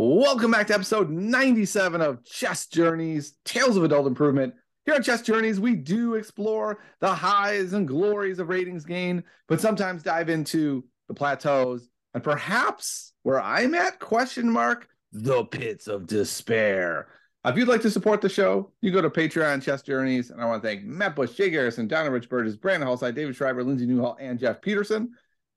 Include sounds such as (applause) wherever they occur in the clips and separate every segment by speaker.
Speaker 1: Welcome back to episode 97 of Chess Journeys, Tales of Adult Improvement. Here on Chess Journeys, we do explore the highs and glories of ratings gain, but sometimes dive into the plateaus and perhaps where I'm at, question mark, the pits of despair. If you'd like to support the show, you go to Patreon Chess Journeys. And I want to thank Matt Bush, Jay Garrison, Donna Rich Burgess, Brandon Hallside, David Schreiber, Lindsay Newhall, and Jeff Peterson.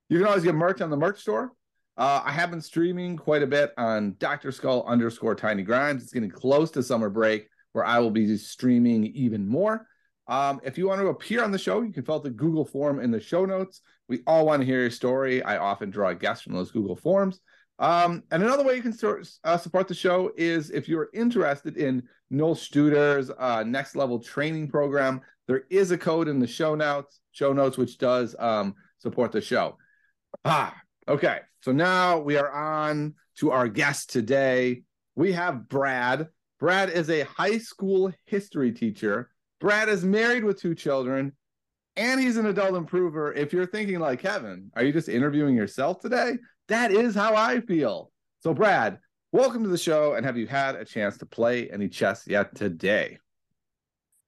Speaker 1: You can always get merch on the merch store. Uh, I have been streaming quite a bit on Dr. Skull underscore Tiny Grimes. It's getting close to summer break where I will be streaming even more. Um, if you want to appear on the show, you can fill out the Google form in the show notes. We all want to hear your story. I often draw guests from those Google forms. Um, and another way you can start, uh, support the show is if you're interested in Noel Studer's uh, next level training program. There is a code in the show notes, show notes, which does um, support the show. Ah, okay. So now we are on to our guest today. We have Brad. Brad is a high school history teacher. Brad is married with two children, and he's an adult improver. If you're thinking like Kevin, are you just interviewing yourself today? That is how I feel. So, Brad, welcome to the show. And have you had a chance to play any chess yet today?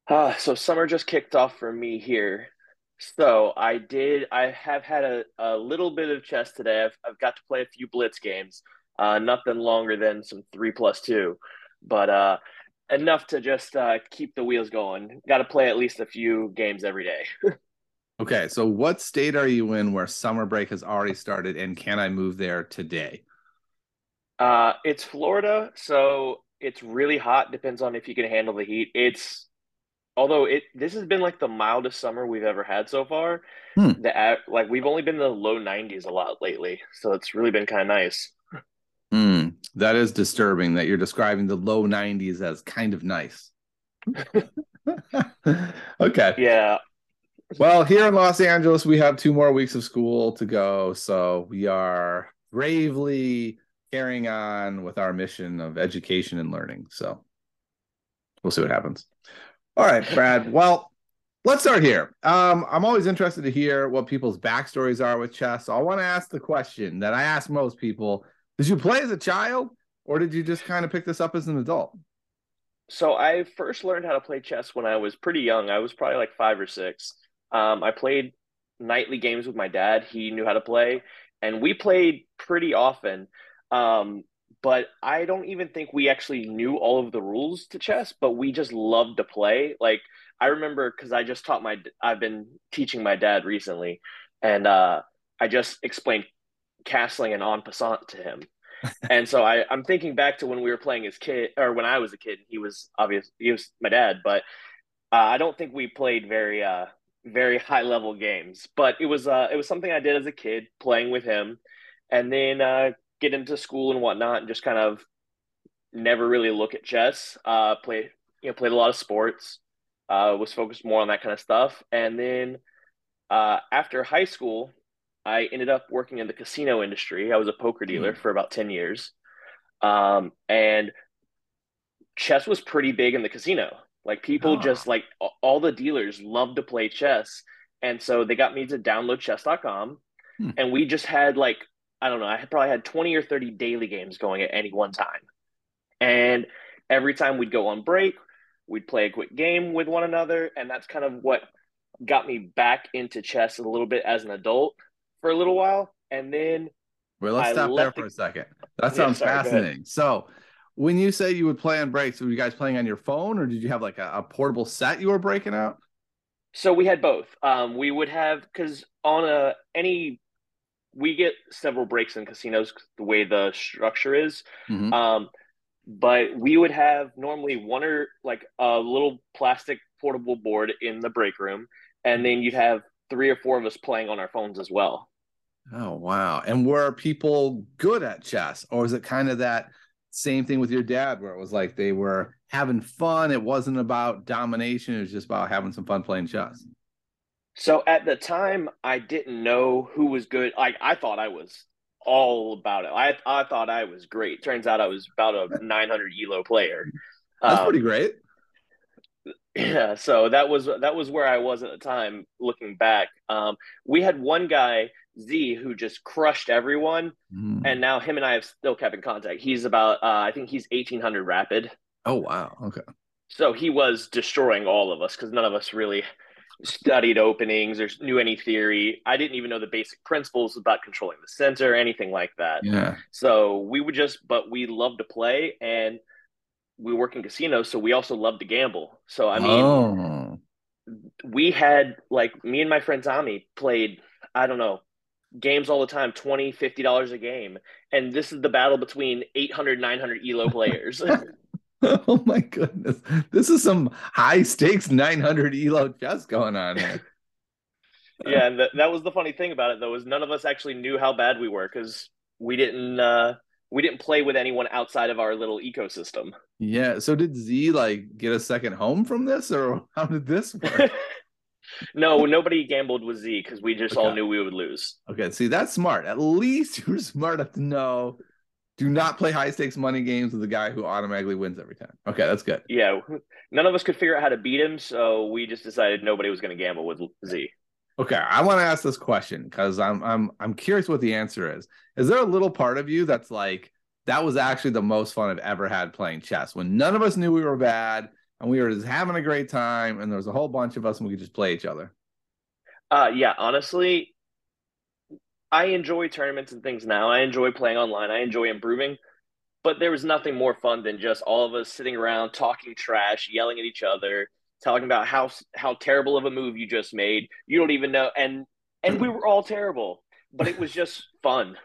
Speaker 2: Uh, so summer just kicked off for me here. So I did. I have had a, a little bit of chess today. I've, I've got to play a few blitz games. Uh, nothing longer than some three plus two, but uh, enough to just uh, keep the wheels going. Got to play at least a few games every day. (laughs)
Speaker 1: Okay, so what state are you in where summer break has already started, and can I move there today?
Speaker 2: Uh, it's Florida, so it's really hot. Depends on if you can handle the heat. It's although it this has been like the mildest summer we've ever had so far.
Speaker 1: Hmm.
Speaker 2: The like we've only been in the low 90s a lot lately, so it's really been kind of nice.
Speaker 1: Hmm, that is disturbing that you're describing the low 90s as kind of nice. (laughs) okay.
Speaker 2: Yeah,
Speaker 1: Well, here in Los Angeles, we have two more weeks of school to go. So we are bravely carrying on with our mission of education and learning. So we'll see what happens. All right, Brad. Well, let's start here. Um, I'm always interested to hear what people's backstories are with chess. So I want to ask the question that I ask most people Did you play as a child, or did you just kind of pick this up as an adult?
Speaker 2: So I first learned how to play chess when I was pretty young. I was probably like five or six. Um, I played nightly games with my dad. He knew how to play, and we played pretty often. Um, but I don't even think we actually knew all of the rules to chess, but we just loved to play. Like I remember because I just taught my, I've been teaching my dad recently, and uh, I just explained castling and en passant to him. (laughs) and so I, I'm thinking back to when we were playing as kid, or when I was a kid. He was obvious, he was my dad, but uh, I don't think we played very uh, very (laughs) high level games. But it was uh, it was something I did as a kid, playing with him, and then uh, get into school and whatnot, and just kind of never really look at chess. Uh, play you know played a lot of sports. Uh, was focused more on that kind of stuff, and then uh, after high school, I ended up working in the casino industry. I was a poker dealer mm. for about ten years, um, and chess was pretty big in the casino. Like people oh. just like all the dealers love to play chess. And so they got me to download chess.com. Hmm. And we just had like, I don't know, I probably had 20 or 30 daily games going at any one time. And every time we'd go on break, we'd play a quick game with one another. And that's kind of what got me back into chess a little bit as an adult for a little while. And then
Speaker 1: well, let's I stop there for the... a second. That sounds yeah, sorry, fascinating. So when you say you would play on breaks, were you guys playing on your phone or did you have like a, a portable set you were breaking out?
Speaker 2: So we had both. Um, we would have because on a any we get several breaks in casinos the way the structure is. Mm-hmm. Um, but we would have normally one or like a little plastic portable board in the break room, and then you'd have three or four of us playing on our phones as well.
Speaker 1: Oh wow! And were people good at chess, or was it kind of that same thing with your dad where it was like they were having fun it wasn't about domination it was just about having some fun playing chess
Speaker 2: so at the time i didn't know who was good like i thought i was all about it i, I thought i was great turns out i was about a (laughs) 900 elo player
Speaker 1: that's um, pretty great (laughs)
Speaker 2: yeah so that was that was where i was at the time looking back um, we had one guy Z, who just crushed everyone, mm. and now him and I have still kept in contact. He's about, uh, I think he's eighteen hundred rapid.
Speaker 1: Oh wow, okay.
Speaker 2: So he was destroying all of us because none of us really studied openings or knew any theory. I didn't even know the basic principles about controlling the center, or anything like that.
Speaker 1: Yeah.
Speaker 2: So we would just, but we love to play and we work in casinos, so we also love to gamble. So I mean, oh. we had like me and my friend Tommy played. I don't know games all the time 20 50 dollars a game and this is the battle between 800 900 elo players (laughs) (laughs)
Speaker 1: oh my goodness this is some high stakes 900 elo (laughs) chess going on here
Speaker 2: yeah and that was the funny thing about it though is none of us actually knew how bad we were because we didn't uh we didn't play with anyone outside of our little ecosystem
Speaker 1: yeah so did z like get a second home from this or how did this work (laughs)
Speaker 2: no, nobody gambled with Z because we just okay. all knew we would lose.
Speaker 1: Okay, see that's smart. At least you're smart enough to know. Do not play high stakes money games with the guy who automatically wins every time. Okay, that's good.
Speaker 2: Yeah, none of us could figure out how to beat him, so we just decided nobody was going to gamble with Z.
Speaker 1: Okay, I want to ask this question because I'm I'm I'm curious what the answer is. Is there a little part of you that's like that was actually the most fun I've ever had playing chess when none of us knew we were bad and we were just having a great time and there was a whole bunch of us and we could just play each other
Speaker 2: uh yeah honestly i enjoy tournaments and things now. I enjoy playing online. I enjoy improving but there was nothing more fun than just all of us sitting around talking trash yelling at each other talking about how how terrible of a move you just made. You don't even know. And and we were all terrible but it was (laughs) just fun.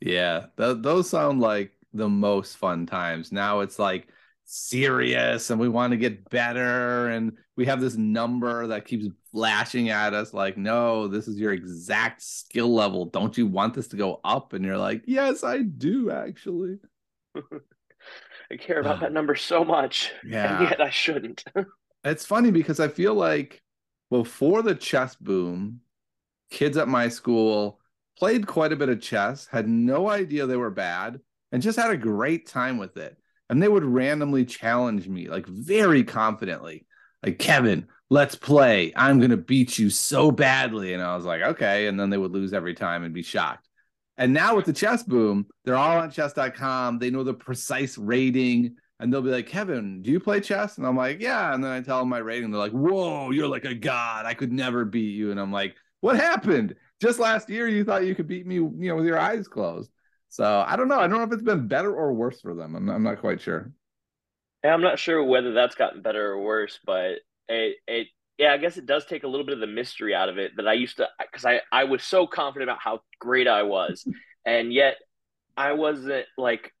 Speaker 1: Yeah th- those sound like the most fun times. Now it's like serious and we want to get better. And we have this number that keeps flashing at us like no this is your exact skill level. Don't you want this to go up? And you're like yes i do actually. (laughs)
Speaker 2: I care about uh, that number so much yeah. and yet i shouldn't. (laughs)
Speaker 1: It's funny because i feel like before the chess boom kids at my school played quite a bit of chess had no idea they were bad and just had a great time with it and they would randomly challenge me like very confidently. Like kevin let's play. I'm gonna beat you so badly. And i was like okay. And then they would lose every time and be shocked. And now with the chess boom they're all on chess.com they know the precise rating and they'll be like kevin do you play chess? And i'm like yeah. And then i tell them my rating they're like whoa you're like a god. I could never beat you. And i'm like what happened? Just last year you thought you could beat me you know with your eyes closed so I don't know. I don't know if it's been better or worse for them. I'm, I'm not quite sure.
Speaker 2: Yeah, I'm not sure whether that's gotten better or worse, but it, it yeah, I guess it does take a little bit of the mystery out of it that I used to because I I was so confident about how great I was, (laughs) and yet I wasn't like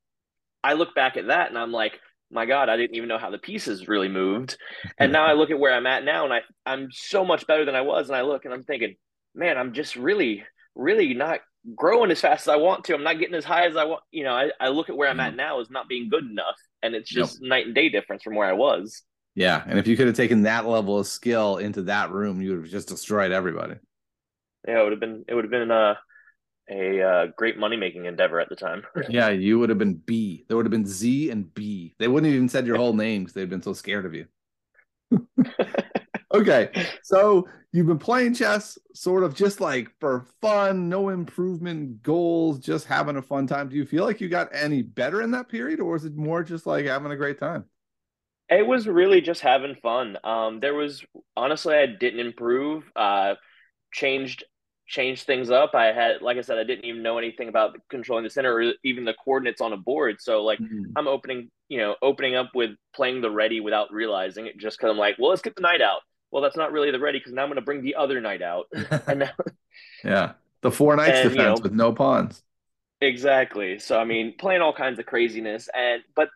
Speaker 2: I look back at that and I'm like, my God, I didn't even know how the pieces really moved, and now I look at where I'm at now and I I'm so much better than I was, and I look and I'm thinking, man, I'm just really really not growing as fast as I want to. I'm not getting as high as I want. You know, I, I look at where I'm at mm-hmm. now as not being good enough. And it's just yep. night and day difference from where I was.
Speaker 1: Yeah. And if you could have taken that level of skill into that room, you would have just destroyed everybody.
Speaker 2: Yeah, it would have been it would have been uh, a uh, great money making endeavor at the time. (laughs)
Speaker 1: yeah, you would have been B. There would have been Z and B. They wouldn't have even said your whole name because they'd been so scared of you. (laughs) okay, so you've been playing chess sort of just like for fun, no improvement goals, just having a fun time. Do you feel like you got any better in that period, or is it more just like having a great time?
Speaker 2: It was really just having fun. Um, there was honestly, I didn't improve. Uh, changed changed things up. I had, like I said, I didn't even know anything about controlling the center or even the coordinates on a board. So like mm-hmm. I'm opening, you know, opening up with playing the Réti without realizing it, just because I'm like, well, let's get the knight out well, that's not really the Réti because now I'm going to bring the other knight out. (laughs) and now,
Speaker 1: yeah, the four knights and, defense you know, with no pawns.
Speaker 2: Exactly. So I mean, playing all kinds of craziness, and but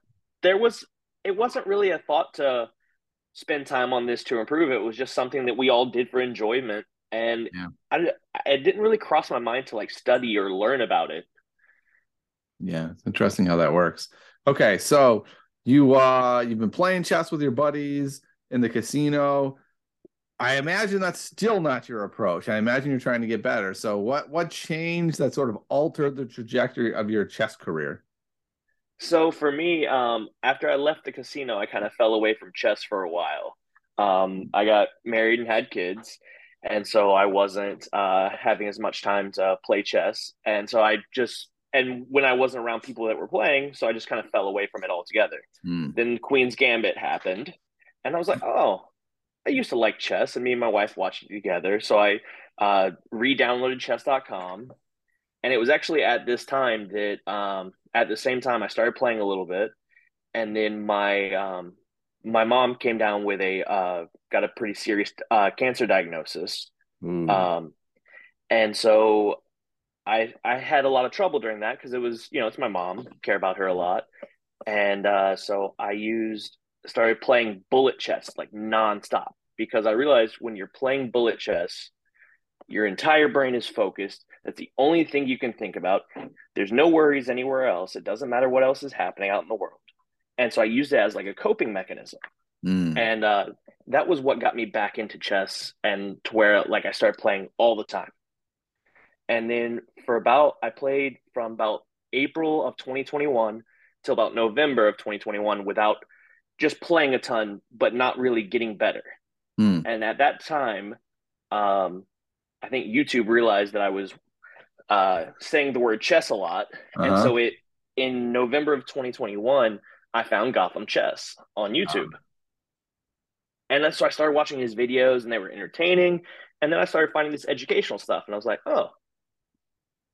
Speaker 2: there was it wasn't really a thought to spend time on this to improve. It was just something that we all did for enjoyment, and yeah. I it didn't really cross my mind to like study or learn about it.
Speaker 1: Yeah, it's interesting how that works. Okay, so you uh you've been playing chess with your buddies in the casino I imagine that's still not your approach. I imagine you're trying to get better. So what what changed that sort of altered the trajectory of your chess career?
Speaker 2: So for me, um, after I left the casino, I kind of fell away from chess for a while. Um, I got married and had kids, and so I wasn't uh, having as much time to play chess. And so I just and when I wasn't around people that were playing, so I just kind of fell away from it altogether. Mm. Then Queen's Gambit happened, and I was like, oh, I used to like chess, and me and my wife watched it together. So I uh, re-downloaded chess.com, and it was actually at this time that um, at the same time I started playing a little bit, and then my um, my mom came down with a uh, got a pretty serious uh, cancer diagnosis. Mm. Um, and so I I had a lot of trouble during that because it was you know it's my mom care about her a lot, and uh, so I used started playing bullet chess like nonstop because I realized when you're playing bullet chess, your entire brain is focused. That's the only thing you can think about. There's no worries anywhere else. It doesn't matter what else is happening out in the world. And so I used it as like a coping mechanism. Mm. And uh, that was what got me back into chess and to where like I started playing all the time. And then for about, I played from about April of 2021 till about November of 2021 without just playing a ton, but not really getting better. Mm. And at that time, um, I think YouTube realized that I was uh, saying the word chess a lot. Uh-huh. And so it, in November of 2021, I found Gotham Chess on YouTube. Um. And so I started watching his videos and they were entertaining. And then I started finding this educational stuff. And I was like, oh,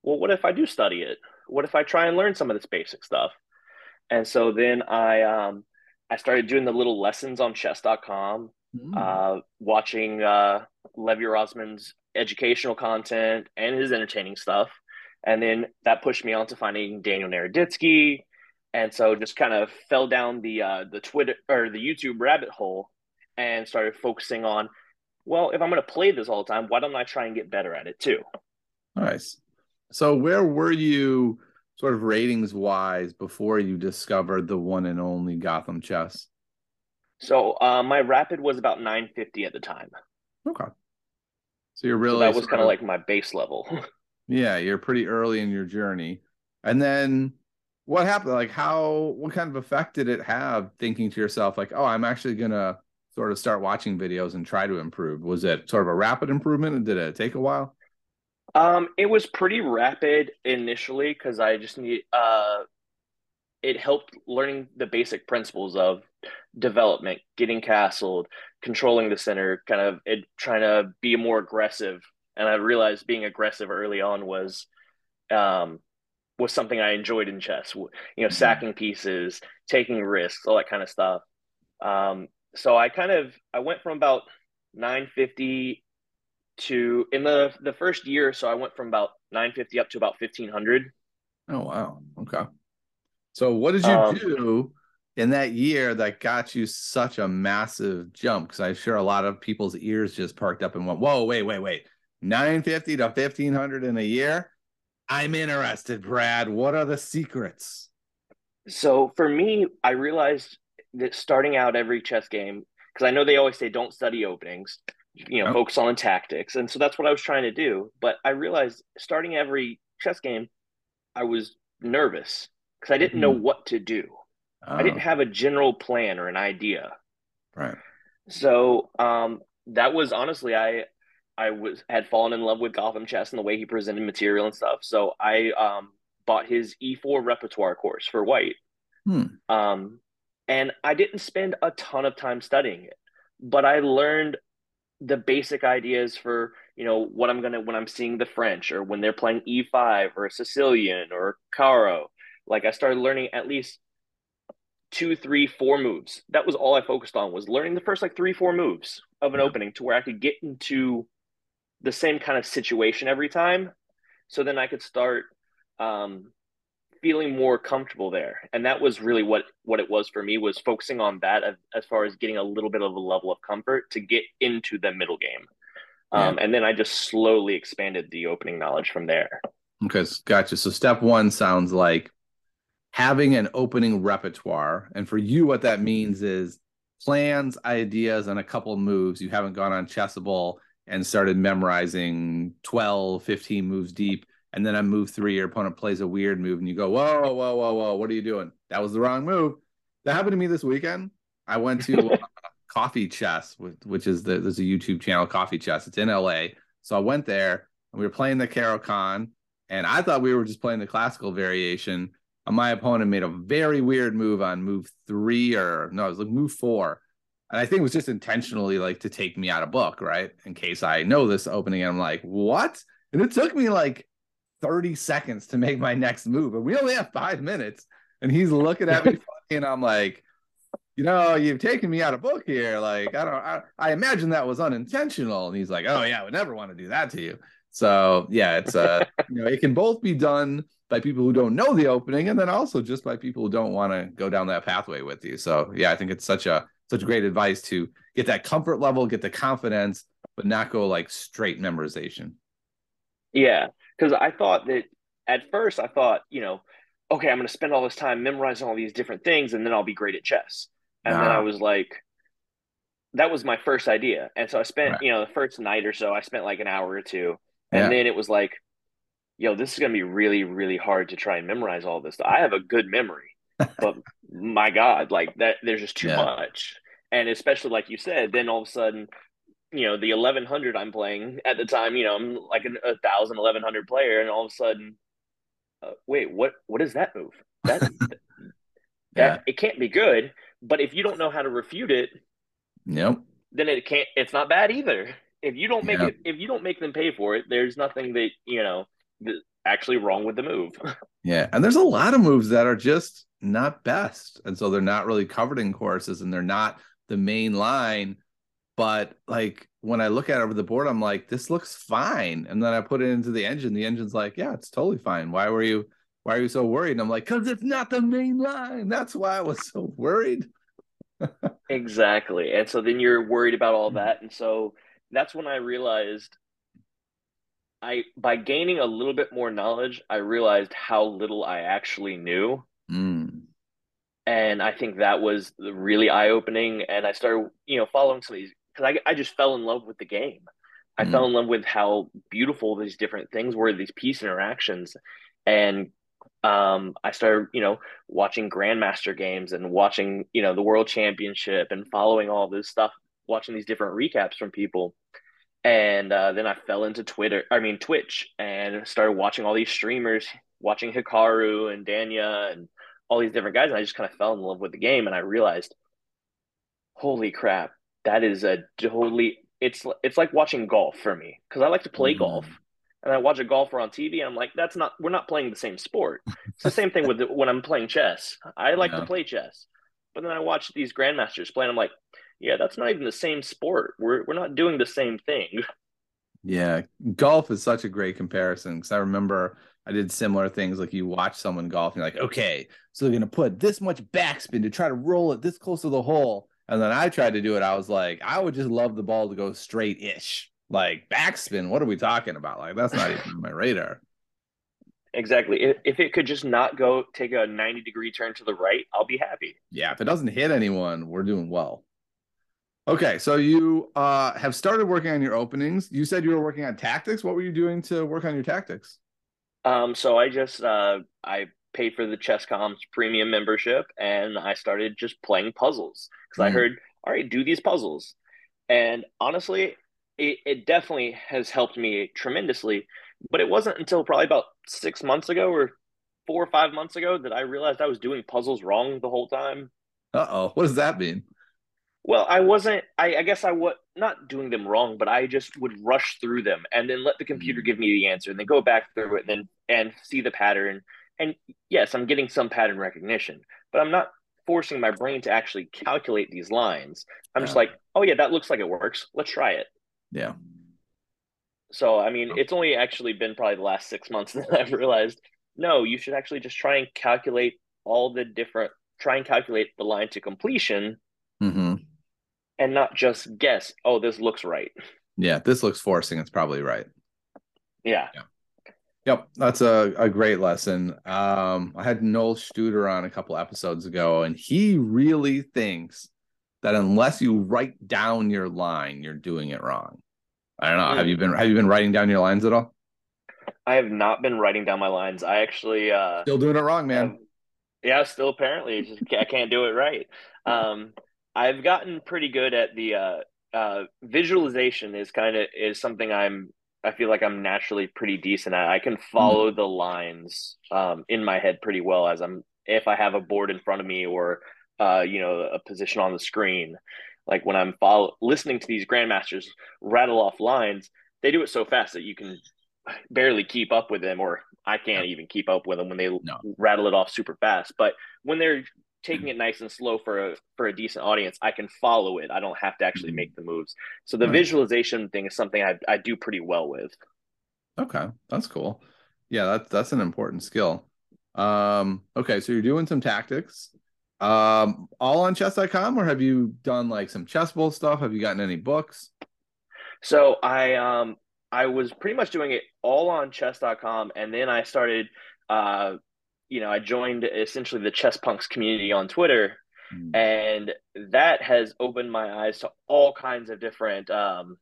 Speaker 2: well, what if I do study it? What if I try and learn some of this basic stuff? And so then I um, I started doing the little lessons on chess.com, mm. uh, watching uh, Levy Rozman's educational content and his entertaining stuff. And then that pushed me on to finding Daniel Naroditsky. And so just kind of fell down the uh, the Twitter or the YouTube rabbit hole and started focusing on, well, if I'm going to play this all the time, why don't I try and get better at it too?
Speaker 1: Nice. So where were you sort of ratings wise before you discovered the one and only Gotham Chess?
Speaker 2: So uh, my rapid was about 950 at the time.
Speaker 1: Okay. So you're really
Speaker 2: so that was kind of like my base level. (laughs)
Speaker 1: yeah, you're pretty early in your journey. And then what happened? Like how what kind of effect did it have thinking to yourself like, "Oh, I'm actually going to sort of start watching videos and try to improve?" Was it sort of a rapid improvement and did it take a while?
Speaker 2: Um, it was pretty rapid initially because I just need uh, it helped learning the basic principles of development, getting castled, controlling the center, kind of it trying to be more aggressive. And I realized being aggressive early on was um was something I enjoyed in chess. You know, mm-hmm. sacking pieces, taking risks, all that kind of stuff. Um, so I kind of I went from about 950 to in the the first year so i went from about 950 up to about 1500
Speaker 1: oh wow okay so what did you um, do in that year that got you such a massive jump because i'm sure a lot of people's ears just parked up and went whoa wait wait wait 950 to 1500 in a year i'm interested brad what are the secrets
Speaker 2: so for me i realized that starting out every chess game because i know they always say don't study openings you know, focus on tactics. And so that's what I was trying to do. But I realized starting every chess game, I was nervous because I didn't mm-hmm. know what to do. Oh. I didn't oh. have a general plan or an idea.
Speaker 1: Right.
Speaker 2: So um, that was honestly, I I was had fallen in love with Gotham Chess and the way he presented material and stuff. So I um, bought his E4 repertoire course for White. Hmm. Um, and I didn't spend a ton of time studying it, but I learned the basic ideas for you know what I'm gonna when I'm seeing the French or when they're playing E5 or Sicilian or Caro. Like I started learning at least two, three, four moves. That was all I focused on was learning the first like three, four moves of an opening to where I could get into the same kind of situation every time. So then I could start um, feeling more comfortable there. And that was really what what it was for me was focusing on that as, as far as getting a little bit of a level of comfort to get into the middle game. Um, and then i just slowly expanded the opening knowledge from there.
Speaker 1: Okay gotcha. So step one sounds like having an opening repertoire and for you what that means is plans ideas and a couple moves you haven't gone on chessable and started memorizing 12 15 moves deep and then on move three, your opponent plays a weird move, and you go, "Whoa, whoa, whoa, whoa! What are you doing? That was the wrong move." That happened to me this weekend. I went to (laughs) uh, Coffee Chess, which is the there's a YouTube channel, Coffee Chess. It's in LA. So I went there and we were playing the Caro-Kann, and I thought we were just playing the classical variation. My opponent made a very weird move on move three or no, it was like move four. And I think it was just intentionally like to take me out of book, right? In case I know this opening. And I'm like, what? And it took me like 30 seconds to make my next move. And we only have five minutes. And he's looking at me (laughs) and I'm like, you know, you've taken me out of book here. Like, I don't, I, I imagine that was unintentional. And he's like, oh yeah, I would never want to do that to you. So yeah, it's uh, (laughs) you know, it can both be done by people who don't know the opening, and then also just by people who don't want to go down that pathway with you. So yeah, I think it's such a such great advice to get that comfort level, get the confidence, but not go like straight memorization.
Speaker 2: Yeah, because I thought that at first I thought, you know, okay, I'm going to spend all this time memorizing all these different things, and then I'll be great at chess. And then I was like, that was my first idea. And so I spent, right. you know, the first night or so, I spent like an hour or two. And yeah. then it was like, yo, this is going to be really, really hard to try and memorize all this. I have a good memory, (laughs) but my God, like that, there's just too yeah. much. And especially like you said, then all of a sudden, you know, the 1100 I'm playing at the time, you know, I'm like a, a thousand, 1100 player. And all of a sudden, uh, wait, what, what is that move? (laughs) That, that, yeah. it can't be good. But if you don't know how to refute it,
Speaker 1: Yep.
Speaker 2: Then it can't. It's not bad either. If you don't make it, if you don't make them pay for it, there's nothing that you know actually wrong with the move. (laughs)
Speaker 1: yeah, and there's a lot of moves that are just not best, and so they're not really covered in courses, and they're not the main line. But like when I look at it over the board, I'm like, this looks fine, and then I put it into the engine. The engine's like, yeah, it's totally fine. Why were you? Why are you so worried? And I'm like, because it's not the main line. That's why I was so worried (laughs)
Speaker 2: exactly. And so then you're worried about all mm. that. And so that's when I realized I by gaining a little bit more knowledge, I realized how little I actually knew.
Speaker 1: Mm.
Speaker 2: And I think that was really eye opening. And I started, you know, following some of these because I, I just fell in love with the game. I mm. fell in love with how beautiful these different things were, these piece interactions, and um, I started, you know, watching Grandmaster games and watching, you know, the World Championship and following all this stuff, watching these different recaps from people. And uh, then I fell into Twitter, I mean, Twitch, and started watching all these streamers, watching Hikaru and Danya and all these different guys. And I just kind of fell in love with the game. And I realized, holy crap, that is a totally, it's, it's like watching golf for me because I like to play mm-hmm. golf and I watch a golfer on TV, and I'm like, that's not we're not playing the same sport. It's the same thing with the, when I'm playing chess. I like yeah. to play chess, but then I watch these grandmasters play, and I'm like, yeah, that's not even the same sport. We're we're not doing the same thing. (laughs)
Speaker 1: Yeah, golf is such a great comparison because I remember I did similar things. Like you watch someone golf, and you're like, okay, so they're gonna put this much backspin to try to roll it this close to the hole. And then I tried to do it. I was like, I would just love the ball to go straight ish like backspin, what are we talking about? Like that's not even my radar.
Speaker 2: Exactly. If, if it could just not go take a 90 degree turn to the right, I'll be happy.
Speaker 1: Yeah, if it doesn't hit anyone, we're doing well. Okay, so you uh, have started working on your openings. You said you were working on tactics. What were you doing to work on your tactics?
Speaker 2: Um, so I just uh, I paid for the Chess.com's premium membership, and I started just playing puzzles because mm. I heard, all right, do these puzzles. And honestly, it, it definitely has helped me tremendously. But it wasn't until probably about six months ago or four or five months ago that I realized I was doing puzzles wrong the whole time.
Speaker 1: Uh oh. What does that mean?
Speaker 2: Well, I wasn't, I, I guess I was not doing them wrong, but I just would rush through them and then let the computer mm. give me the answer and then go back through it and then and see the pattern. And yes, I'm getting some pattern recognition, but I'm not forcing my brain to actually calculate these lines. I'm yeah. just like, oh yeah, that looks like it works. Let's try it.
Speaker 1: Yeah.
Speaker 2: So I mean, it's only actually been probably the last six months (laughs) that I've realized no, you should actually just try and calculate all the different try and calculate the line to completion
Speaker 1: mm-hmm.
Speaker 2: And not just guess, oh, this looks right.
Speaker 1: Yeah, this looks forcing, it's probably right.
Speaker 2: Yeah.
Speaker 1: yeah. Yep, that's a, a great lesson. Um, I had Noel Studer on a couple episodes ago, and he really thinks that unless you write down your line, you're doing it wrong. I don't know. Mm. Have you been have you been writing down your lines at all?
Speaker 2: I have not been writing down my lines. I actually uh
Speaker 1: still doing it wrong, man.
Speaker 2: yeah, still apparently just I can't do it right. Um I've gotten pretty good at the uh, uh, visualization. Is kind of is something I'm. I feel like I'm naturally pretty decent at. I can follow mm. the lines um, in my head pretty well as I'm if I have a board in front of me or uh, you know a position on the screen. Like when I'm follow listening to these grandmasters rattle off lines, they do it so fast that you can barely keep up with them, or I can't even keep up with them when they no. rattle it off super fast. But when they're taking it nice and slow for a for a decent audience, I can follow it. I don't have to actually mm-hmm. make the moves. So the right. visualization thing is something I I do pretty well with.
Speaker 1: Okay, that's cool. Yeah, that's that's an important skill. Um, okay, so you're doing some tactics. Um, all on chess.com, or have you done like some Chessable stuff? Have you gotten any books?
Speaker 2: So I um I was pretty much doing it all on chess.com and then I started uh you know, I joined essentially the chess punks community on Twitter mm. and that has opened my eyes to all kinds of different um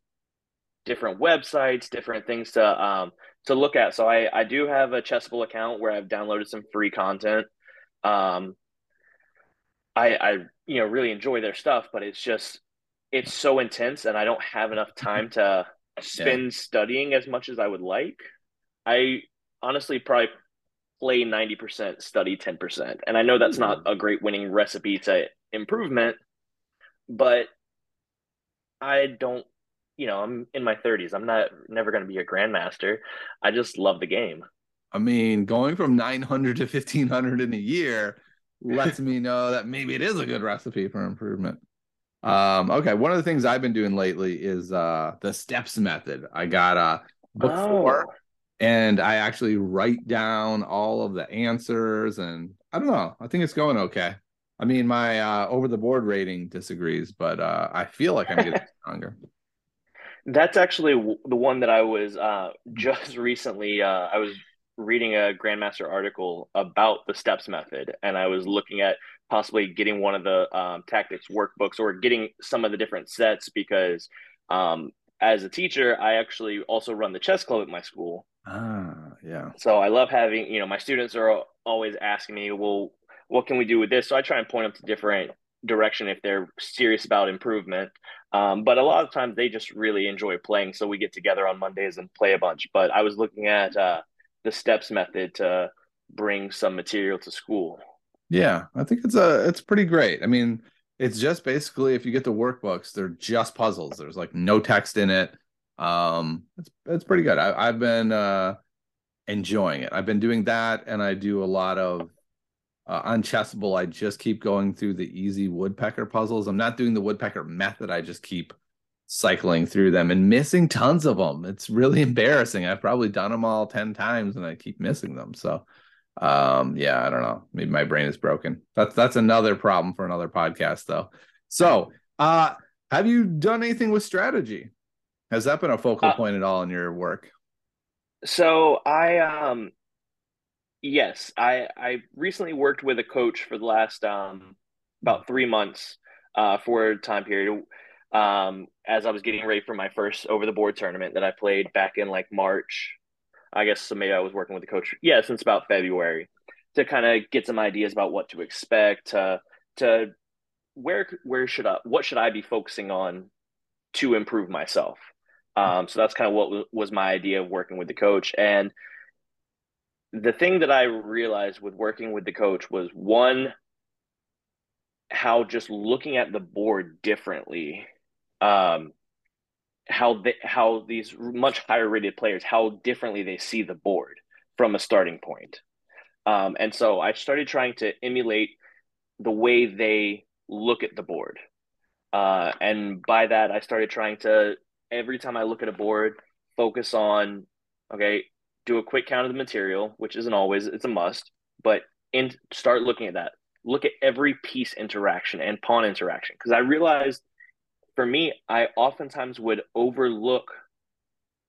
Speaker 2: different websites, different things to um to look at. So I I do have a Chessable account where I've downloaded some free content. Um I I you know really enjoy their stuff, but it's just it's so intense and I don't have enough time to (laughs) spend yeah. studying as much as I would like. I honestly probably play 90%, study 10%. And I know that's not a great winning recipe to improvement, but I don't, you know, I'm in my 30s. I'm not never going to be a grandmaster. I just love the game.
Speaker 1: I mean, going from 900 to 1500 in a year lets me know that maybe it is a good recipe for improvement. Um, okay, one of the things I've been doing lately is uh the steps method. I got a book oh. four and I actually write down all of the answers and I don't know. I think it's going okay. I mean, my uh, over the board rating disagrees, but uh, I feel like I'm getting (laughs) stronger.
Speaker 2: That's actually the one that I was uh, just (laughs) recently. Uh, I was reading a Grandmaster article about the steps method, and I was looking at possibly getting one of the um, tactics workbooks or getting some of the different sets because um, as a teacher, I actually also run the chess club at my school.
Speaker 1: Ah, yeah.
Speaker 2: So I love having, you know, my students are always asking me, well, what can we do with this? So I try and point them to different direction if they're serious about improvement. Um, but a lot of times they just really enjoy playing. So we get together on Mondays and play a bunch. But I was looking at uh, the steps method to bring some material to school.
Speaker 1: Yeah, I think it's a it's pretty great. I mean, it's just basically if you get the workbooks, they're just puzzles. There's like no text in it. Um, it's it's pretty good. I, I've been uh enjoying it. I've been doing that, and I do a lot of uh, on Chessable. I just keep going through the easy woodpecker puzzles. I'm not doing the woodpecker method. I just keep cycling through them and missing tons of them. It's really (laughs) embarrassing. I've probably done them all 10 times and I keep missing them. So um yeah, I don't know. Maybe my brain is broken. That's that's another problem for another podcast though. So, uh have you done anything with strategy? Has that been a focal uh, point at all in your work?
Speaker 2: So, I um yes, I I recently worked with a coach for the last um about 3 months uh for a time period um, as I was getting ready for my first over the board tournament that I played back in like March. I guess so maybe I was working with the coach, yeah, since about February to kind of get some ideas about what to expect, to to where where should I what should I be focusing on to improve myself. Um, so that's kind of what was my idea of working with the coach. And the thing that I realized with working with the coach was one, how just looking at the board differently um, how how these much higher rated players how differently they see the board from a starting point. Um, and so I started trying to emulate the way they look at the board. Uh, and by that, I started trying to every time I look at a board, focus on okay, do a quick count of the material, which isn't always it's a must, but and start looking at that. Look at every piece interaction and pawn interaction because I realized for me, I oftentimes would overlook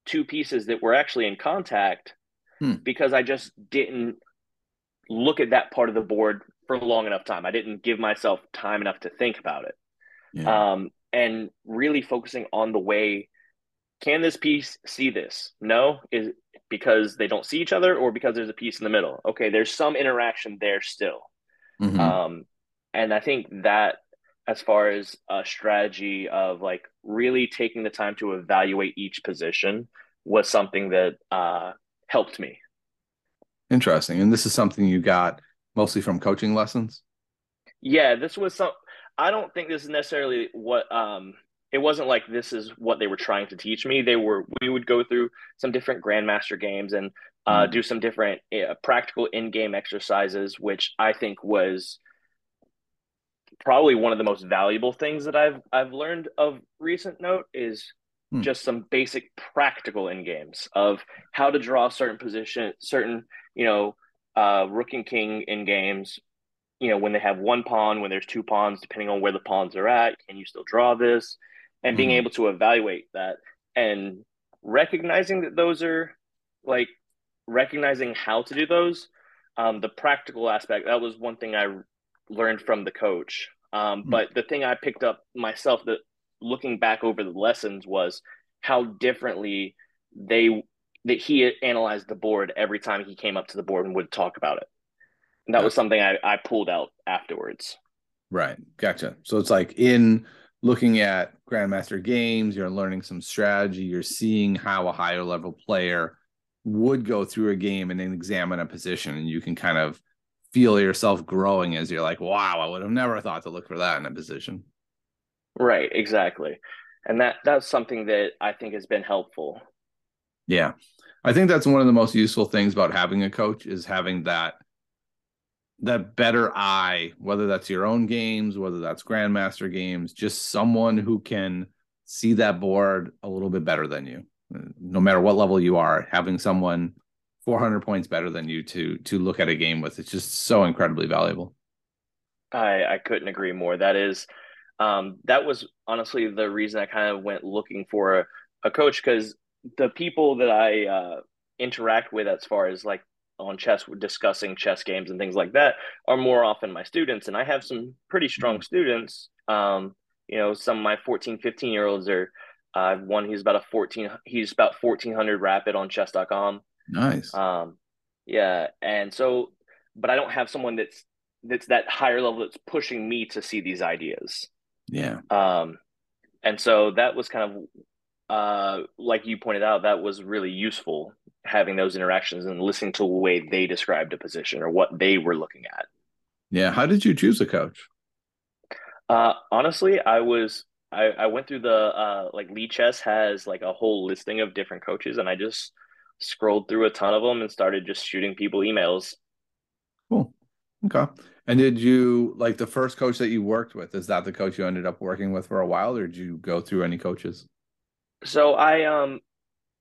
Speaker 2: two pieces that were actually in contact hmm. because I just didn't look at that part of the board for a long enough time. I didn't give myself time enough to think about it. Yeah. Um, and really focusing on the way can this piece see this? No, is because they don't see each other or because there's a piece in the middle. Okay, there's some interaction there still. Mm-hmm. Um, and I think that as far as a strategy of like really taking the time to evaluate each position was something that uh, helped me.
Speaker 1: Interesting. And this is something you got mostly from coaching lessons?
Speaker 2: Yeah, this was some I don't think this is necessarily what um it wasn't like this is what they were trying to teach me. They were we would go through some different grandmaster games and uh, mm. do some different uh, practical in-game exercises, which I think was probably one of the most valuable things that I've I've learned of recent note is mm. just some basic practical in games of how to draw certain position, certain you know uh, rook and king in games. You know when they have one pawn, when there's two pawns, depending on where the pawns are at, can you still draw this? And being mm. able to evaluate that and recognizing that those are like recognizing how to do those um, the practical aspect that was one thing i learned from the coach um, mm. but the thing i picked up myself that looking back over the lessons was how differently they that he analyzed the board every time he came up to the board and would talk about it and that yeah. was something I, I pulled out afterwards
Speaker 1: right gotcha so it's like in looking at grandmaster games you're learning some strategy you're seeing how a higher level player would go through a game and then examine a position and you can kind of feel yourself growing as you're like wow i would have never thought to look for that in a position.
Speaker 2: Right exactly. And that that's something that i think has been helpful.
Speaker 1: Yeah. I think that's one of the most useful things about having a coach is having that that better eye whether that's your own games whether that's grandmaster games just someone who can see that board a little bit better than you no matter what level you are, having someone 400 points better than you to to look at a game with it's just so incredibly valuable.
Speaker 2: I I couldn't agree more. That is um that was honestly the reason I kind of went looking for a, a coach because the people that I uh, interact with as far as like on chess discussing chess games and things like that are more often my students and I have some pretty strong mm-hmm. students um you know some of my 14 15 year olds are uh, one he's about a 14 he's about 1400 rapid on chess.com.
Speaker 1: Nice.
Speaker 2: Um yeah, and so but I don't have someone that's that's that higher level that's pushing me to see these ideas.
Speaker 1: Yeah.
Speaker 2: Um and so that was kind of uh like you pointed out that was really useful having those interactions and listening to the way they described a position or what they were looking at.
Speaker 1: Yeah, how did you choose a coach?
Speaker 2: Uh honestly, I was I, I went through the uh like Chess has like a whole listing of different coaches and I just scrolled through a ton of them and started just shooting people emails.
Speaker 1: Cool. Okay. And did you like the first coach that you worked with? Is that the coach you ended up working with for a while, or did you go through any coaches?
Speaker 2: So I um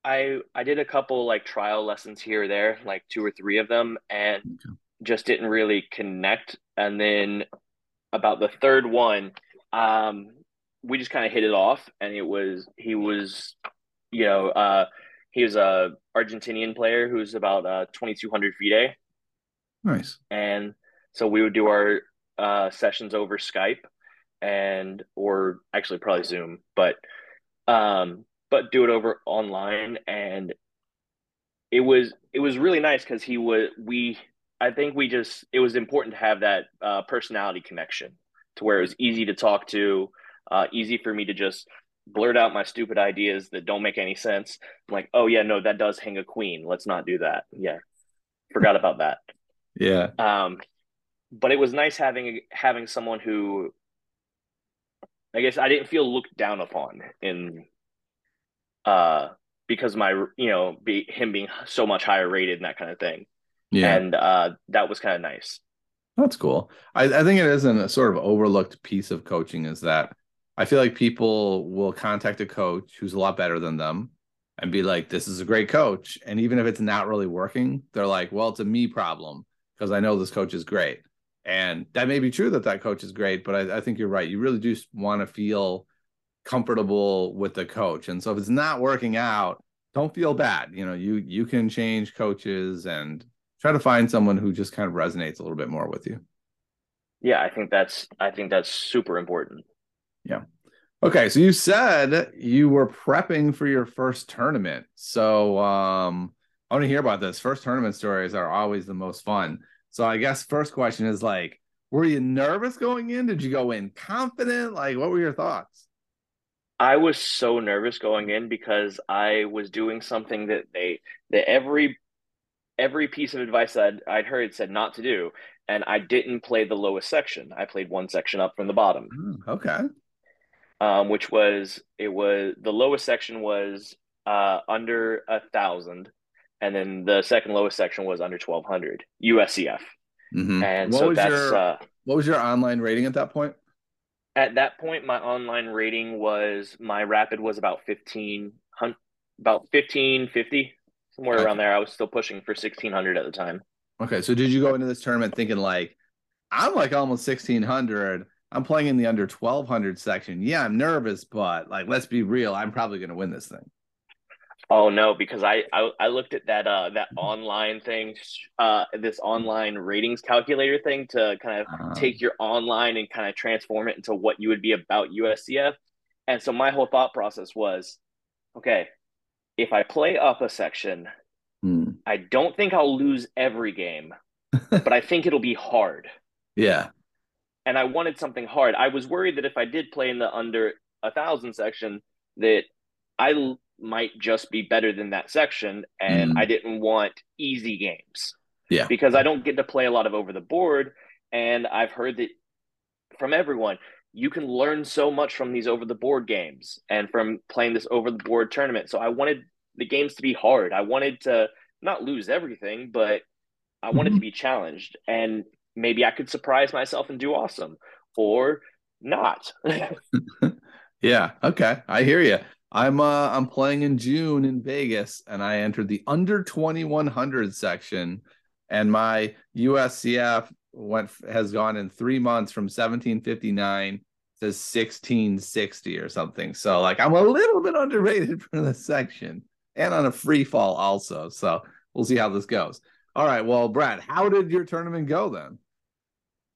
Speaker 2: I I did a couple like trial lessons here or there, like two or three of them, and okay. just didn't really connect. And then about the third one, um, we just kind of hit it off, and it was he was, you know, uh, he was a Argentinian player who's about uh, 2,200 FIDE.
Speaker 1: Nice.
Speaker 2: And so we would do our uh, sessions over Skype and or actually probably Zoom, but um, but do it over online and it was it was really nice because he was we I think we just it was important to have that uh, personality connection to where it was easy to talk to uh, easy for me to just blurt out my stupid ideas that don't make any sense. I'm like, oh yeah, no, that does hang a queen. Let's not do that. Yeah, forgot about that.
Speaker 1: Yeah.
Speaker 2: Um, but it was nice having having someone who, I guess, I didn't feel looked down upon in, uh, because my you know be him being so much higher rated and that kind of thing. Yeah. And uh, that was kind of nice.
Speaker 1: That's cool. I, I think it is a sort of overlooked piece of coaching is that I feel like people will contact a coach who's a lot better than them and be like, this is a great coach. And even if it's not really working, they're like, well, it's a me problem because I know this coach is great. And that may be true that that coach is great, but I, I think you're right. You really do want to feel comfortable with the coach. And so if it's not working out, don't feel bad. You know, you you can change coaches and try to find someone who just kind of resonates a little bit more with you.
Speaker 2: Yeah, I think that's I think that's super important.
Speaker 1: Yeah. Okay, so you said you were prepping for your first tournament. So um I want to hear about this. First tournament stories are always the most fun. So I guess first question is like were you nervous going in? Did you go in confident? Like, what were your thoughts?
Speaker 2: I was so nervous going in because I was doing something that they that every every piece of advice that I'd, I'd heard said not to do, and I didn't play the lowest section. I played one section up from the bottom.
Speaker 1: Mm, okay.
Speaker 2: Um, which was it was the lowest section was uh under a thousand, and then the second lowest section was under twelve hundred USCF.
Speaker 1: Mhm.
Speaker 2: And
Speaker 1: What
Speaker 2: so
Speaker 1: was
Speaker 2: that's
Speaker 1: your-
Speaker 2: uh,
Speaker 1: What was your online rating at that point?
Speaker 2: At that point my online rating was my rapid was about 15 about 1550 somewhere
Speaker 1: Gotcha.
Speaker 2: around there i was still pushing for 1600 at the time
Speaker 1: Okay, so did you go into this tournament thinking like, I'm like almost 1600. I'm playing in the under 1200 section. Yeah, I'm nervous, but like, let's be real. I'm probably going to win this thing.
Speaker 2: Oh no because I, I i looked at that uh that online thing uh this online ratings calculator thing to kind of
Speaker 1: Uh,
Speaker 2: take your online and kind of transform it into what you would be about uscf and so my whole thought process was okay if i play up a section
Speaker 1: hmm.
Speaker 2: i don't think i'll lose every game (laughs) but i think it'll be hard
Speaker 1: Yeah.
Speaker 2: and I wanted something hard. I was worried that if I did play in the under a thousand section, that I might just be better than that section, and
Speaker 1: Mm.
Speaker 2: I didn't want easy games.
Speaker 1: Yeah.
Speaker 2: because I don't get to play a lot of over the board, and I've heard that from everyone you can learn so much from these over the board games and from playing this over the board tournament. So I wanted the games to be hard. I wanted to not lose everything, but I wanted
Speaker 1: Mhm.
Speaker 2: to be challenged and maybe I could surprise myself and do awesome or not. (laughs) (laughs)
Speaker 1: Yeah. Okay. I hear you. I'm uh I'm playing in June in Vegas and I entered the under 2100 section and my USCF went has gone in 3 months from 1759 to 1660 or something. So like I'm a little bit underrated (laughs) for the section and on a free fall also. So we'll see how this goes. All right. Well, Brad, how did your tournament go then?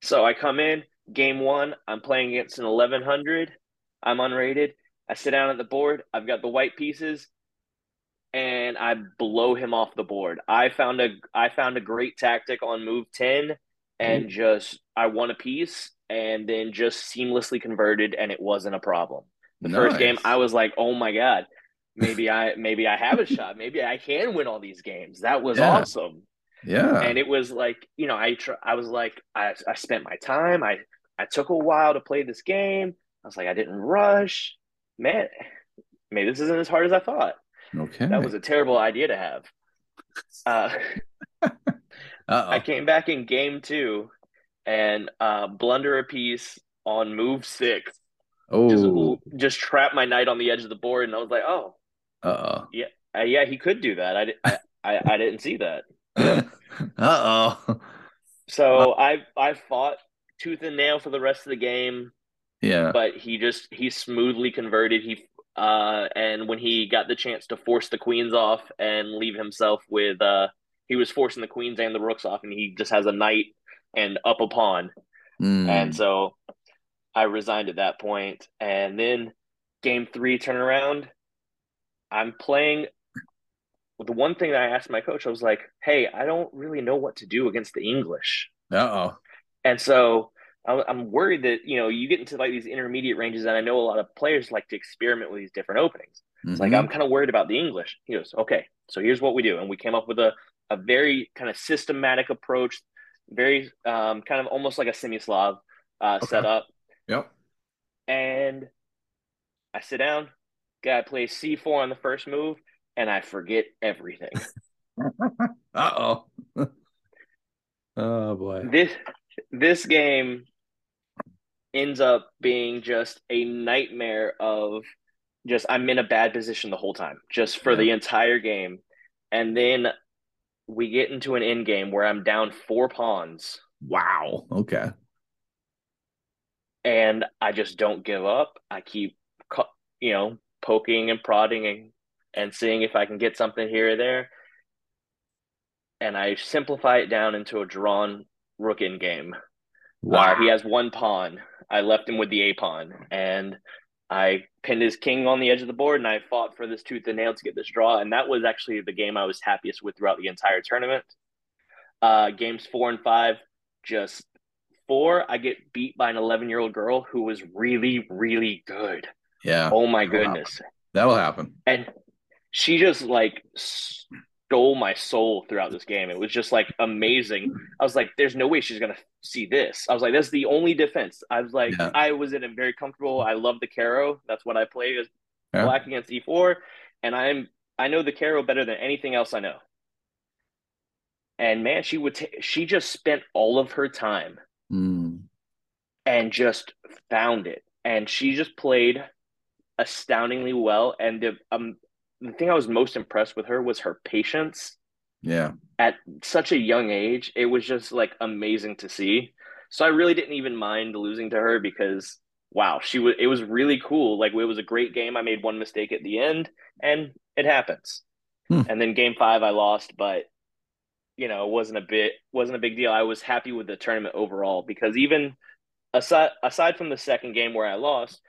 Speaker 2: so I come in, game one, I'm playing against an 1100. I'm unrated. I sit down at the board. I've got the white pieces and I blow him off the board. I found a I found a great tactic on move 10 and mm-hmm. just I won a piece and then just seamlessly converted and it wasn't a problem. The first game I was like, "Oh my god, maybe I maybe I have a shot. Maybe I can win all these games." That was
Speaker 1: Yeah.
Speaker 2: awesome.
Speaker 1: Yeah.
Speaker 2: And it was like, you know, I tr- I was like I I spent my time. I I took a while to play this game. I was like I didn't rush. Man, maybe this isn't as hard as I thought.
Speaker 1: okay.
Speaker 2: That was a terrible idea to have. Uh (laughs) I came back in game 2 and uh blunder a piece on move 6. Just
Speaker 1: Oh.
Speaker 2: just trap my knight on the edge of the board and I was like, "Oh,
Speaker 1: Uh-oh.
Speaker 2: Uh, yeah, he could do that. I, di- I, I, I didn't see that. (laughs)
Speaker 1: Uh-oh.
Speaker 2: So I I fought tooth and nail for the rest of the game,
Speaker 1: Yeah.
Speaker 2: but he just he smoothly converted. He uh and when he got the chance to force the queens off and leave himself with uh he was forcing the queens and the rooks off and he just has a knight and up a pawn.
Speaker 1: Mm.
Speaker 2: And so I resigned at that point. And then game three turn around. I'm playing. The one thing that I asked my coach, I was like, hey, I don't really know what to do against the English.
Speaker 1: Uh-oh.
Speaker 2: And so I'm worried that, you know, you get into like these intermediate ranges, and I know a lot of players like to experiment with these different openings. It's like,
Speaker 1: Mhm.
Speaker 2: I'm kind of worried about the English. He goes, okay, so here's what we do. And we came up with a, a very kind of systematic approach, very um, kind of almost like a semi-Slav uh,
Speaker 1: Okay.
Speaker 2: setup.
Speaker 1: Yep.
Speaker 2: And I sit down, guy plays C4 on the first move, and I forget everything. (laughs)
Speaker 1: Uh-oh. (laughs) oh boy.
Speaker 2: this this game ends up being just a nightmare of just I'm in a bad position the whole time, just for
Speaker 1: Yeah.
Speaker 2: the entire game. And then we get into an end game where I'm down four pawns
Speaker 1: Wow. Okay.
Speaker 2: and I just don't give up. I keep, you know, poking and prodding and, and seeing if I can get something here or there. And I simplify it down into a drawn rook in game.
Speaker 1: Wow.
Speaker 2: Uh, he has one pawn. I left him with the A pawn, and I pinned his king on the edge of the board, and I fought for this tooth and nail to get this draw. And that was actually the game I was happiest with throughout the entire tournament. Uh, games four and five, just four, I get beat by an 11 year old girl who was really, really good.
Speaker 1: Yeah.
Speaker 2: Oh my goodness.
Speaker 1: That'll happen.
Speaker 2: And she just like stole my soul throughout this game. It was just like amazing. I was like, there's no way she's going to see this. I was like, that's the only defense. I was like, yeah. I was in a very comfortable. I love the Caro. That's what I play as yeah. black against E4. And I'm, I know the Caro better than anything else I know. And man, she would, t- she just spent all of her time
Speaker 1: mm.
Speaker 2: and just found it. And she just played astoundingly well. And the um, the thing I was most impressed with her was her patience.
Speaker 1: Yeah.
Speaker 2: At such a young age, it was just like amazing to see. So I really didn't even mind losing to her because wow, she was it was really cool. Like it was a great game. I made one mistake at the end and it happens. Hmm. And then game 5 I lost, but you know, it wasn't a bit wasn't a big deal. I was happy with the tournament overall because even aside aside from the second game where I lost,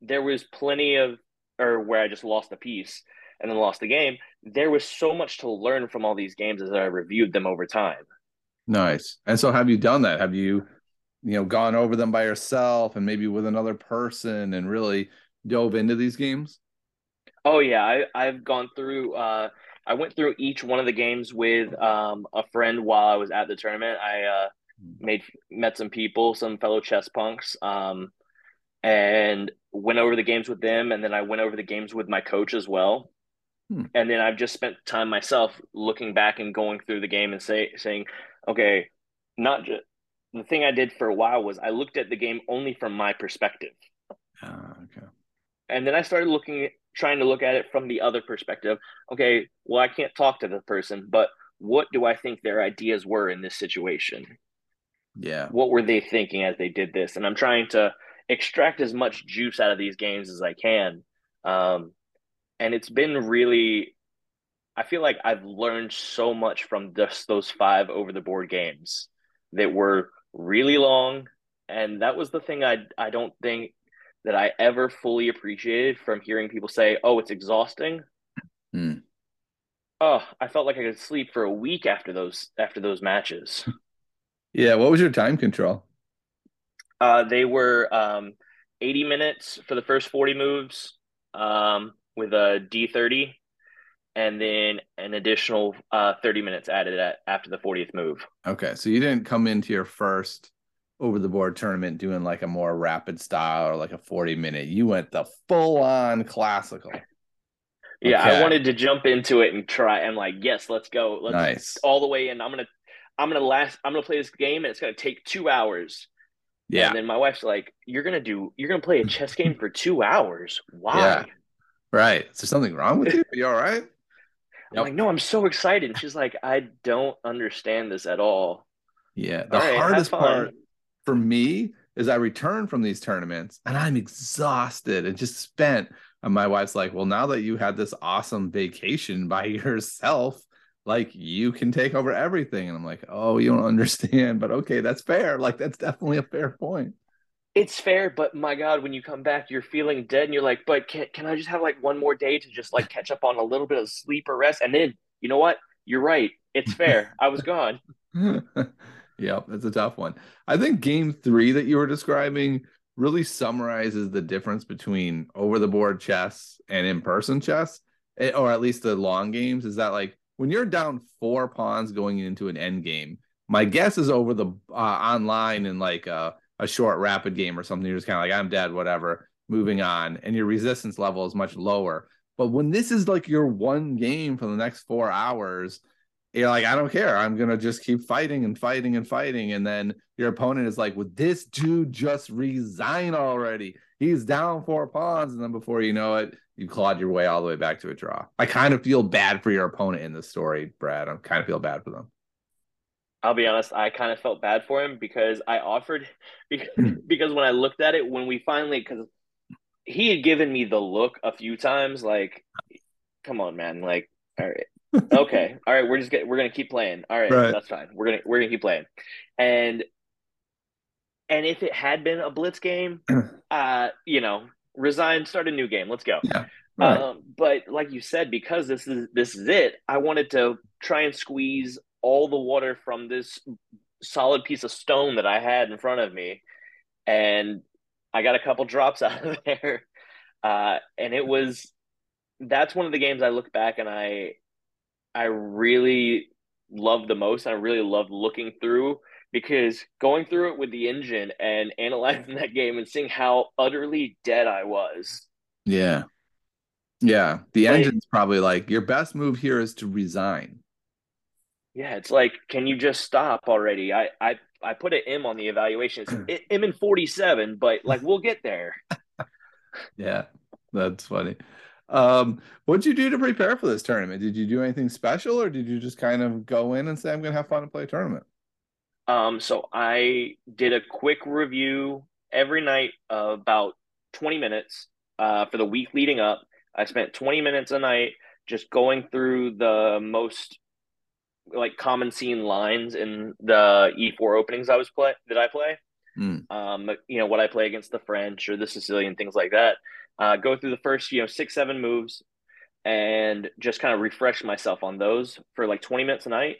Speaker 2: there was plenty of or where I just lost a piece and then lost the game. There was so much to learn from all these games as I reviewed them over time.
Speaker 1: Nice. And so have you done that? Have you, you know, gone over them by yourself and maybe with another person and really dove into these games?
Speaker 2: Oh yeah, I, I've gone through uh I went through each one of the games with um a friend while I was at the tournament. I uh hmm. made met some people, some fellow chess punks. Um and went over the games with them and then I went over the games with my coach as well. Hmm. And then I've just spent time myself looking back and going through the game and say saying, okay, not just the thing I did for a while was I looked at the game only from my perspective.
Speaker 1: Uh, okay.
Speaker 2: And then I started looking trying to look at it from the other perspective. Okay, well I can't talk to the person, but what do I think their ideas were in this situation?
Speaker 1: Yeah.
Speaker 2: What were they thinking as they did this? And I'm trying to extract as much juice out of these games as I can. Um, and it's been really I feel like I've learned so much from just those five over the board games that were really long. And that was the thing I I don't think that I ever fully appreciated from hearing people say, "Oh, it's exhausting."
Speaker 1: Mm.
Speaker 2: Oh, I felt like I could sleep for a week after those after those matches. (laughs)
Speaker 1: Yeah, what was your time control?
Speaker 2: Uh, they were um, 80 minutes for the first 40 moves um, with a D30, and then an additional uh, 30 minutes added at, after the 40th move.
Speaker 1: Okay, so you didn't come into your first over the board tournament doing like a more rapid style or like a 40 minute. You went the full on classical.
Speaker 2: Yeah, okay. I wanted to jump into it and try. and like, yes, let's go. Let's
Speaker 1: nice.
Speaker 2: all the way in. I'm gonna, I'm gonna last. I'm gonna play this game, and it's gonna take two hours.
Speaker 1: Yeah.
Speaker 2: And then my wife's like, "You're gonna do. You're gonna play a chess game for two hours. Why? Yeah.
Speaker 1: Right. Is there something wrong with you? Are you all right?
Speaker 2: I'm like, no, I'm so excited. And she's like, I don't understand this at all.
Speaker 1: Yeah. The all hardest right, part for me is I return from these tournaments and I'm exhausted and just spent. And my wife's like, Well, now that you had this awesome vacation by (laughs) yourself, like you can take over everything. And I'm like, oh, you don't (laughs) understand, but okay, that's fair. Like that's definitely a fair point.
Speaker 2: It's fair, but my God, when you come back, you're feeling dead, and you're like, but can can I just have like one more day to just like catch up on a little bit of sleep or rest? And then you know what? You're right. It's fair. I was gone. (laughs)
Speaker 1: yep, that's a tough one. I think game three that you were describing really summarizes the difference between over the board chess and in person chess, eh, or at least the long games. Is that like when you're down four pawns going into an end game, my guess is over the uh, online and like a, a short rapid game or something. You're just kind of like, I'm dead, whatever, moving on, and your resistance level is much lower. But when this is like your one game for the next four hours, you're like, I don't care. I'm gonna just keep fighting and fighting and fighting. And then your opponent is like, Would this dude just resign already? He's down four pawns. And then before you know it, you clawed your way all the way back to a draw. I kind of feel bad for your opponent in this story, Brad. I kind of feel bad for them.
Speaker 2: I'll be honest, I kind of felt bad for him because I offered (laughs) because, (laughs) because when I looked at it when we finally because he had given me the look a few times like come on man like all right (laughs) okay all right we're just get, we're gonna keep playing all right, right that's fine we're gonna we're gonna keep playing and and if it had been a blitz game (clears throat) uh you know resign, start a new game. Let's go.
Speaker 1: Yeah. Right.
Speaker 2: Um, but like you said, because this is this is it, I wanted to try and squeeze all the water from this solid piece of stone that I had in front of me, and I got a couple (laughs) drops out of there, uh, and it was that's one of the games I look back and I I really love the most. I really love looking through because going through it with the engine and (laughs) analyzing that game and seeing how utterly dead I was.
Speaker 1: Yeah. Yeah. The like, engine's probably like your best move here is to resign.
Speaker 2: Yeah, it's like, can you just stop already? I I I put an M on the evaluation. It's (clears throat) M in 47, but like we'll get there. (laughs)
Speaker 1: yeah, that's funny. Um, what'd you do to prepare for this tournament? Did you do anything special or did you just kind of go in and say, I'm gonna have fun and play a tournament?
Speaker 2: Um, so I did a quick review every night, uh, about 20 minutes uh, for the week leading up. I spent 20 minutes a night just going through the most like common scene lines in the E4 openings I was play that I play. Mm. Um, you know what I play against the French or the Sicilian, things like that. Uh, go through the first you know six seven moves, and just kind of refresh myself on those for like 20 minutes a night,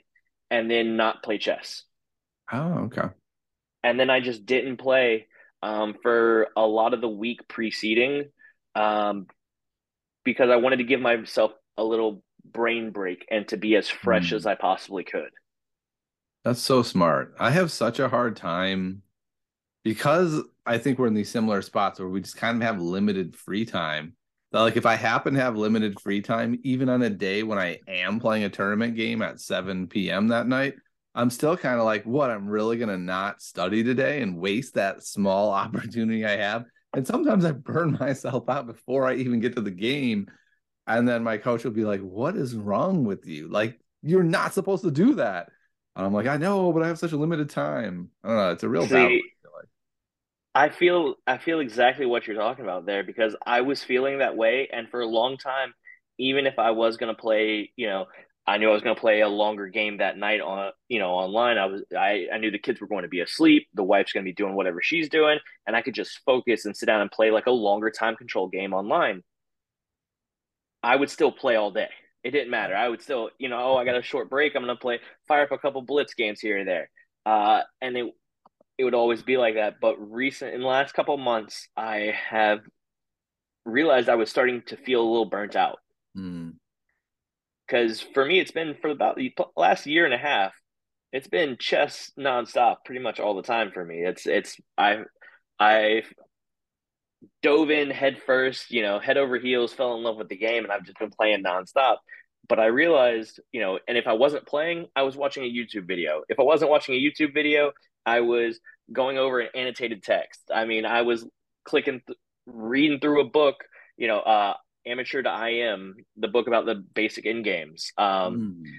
Speaker 2: and then not play chess.
Speaker 1: Oh, okay.
Speaker 2: And then I just didn't play um, for a lot of the week preceding um, because I wanted to give myself a little brain break and to be as fresh mm. as I possibly could.
Speaker 1: That's so smart. I have such a hard time because I think we're in these similar spots where we just kind of have limited free time. That like if I happen to have limited free time, even on a day when I am playing a tournament game at 7 p.m. that night, I'm still kind of like, what? I'm really gonna not study today and waste that small (laughs) opportunity I have. And sometimes I burn (laughs) myself out before I even get to the game and then my coach would be like, What is wrong with you? Like, you're not supposed to do that. And I'm like, I know, but I have such a limited time. I don't know. It's a real See, battle.
Speaker 2: I feel I feel exactly what you're talking about there because I was feeling that way, and for a long time, even if I was going to play, you know, I knew I was going to play a longer game that night on, you know, online. I was, I, I knew the kids were going to be asleep. The wife's going to be doing whatever she's doing, and I could just focus and sit down and play like a longer time control game online. I would still play all day. It didn't matter. I would still, you know, oh, I got a short break. I'm gonna play, fire up a couple blitz games here and there, uh, and it it would always be like that. But recent in the last couple months, I have realized I was starting to feel a little burnt out. Because mm. for me, it's been for about the last year and a half. It's been chess nonstop, pretty much all the time for me. It's it's I I dove in head first, you know, head over heels, fell in love with the game, and I've just been playing nonstop. But I realized, you know, and if I wasn't playing, I was watching a YouTube video. If I wasn't watching a YouTube video, I was going over an annotated text. I mean, I was clicking, th- reading through a book, you know, uh, Amateur to IM, the book about the basic in games. Um, mm.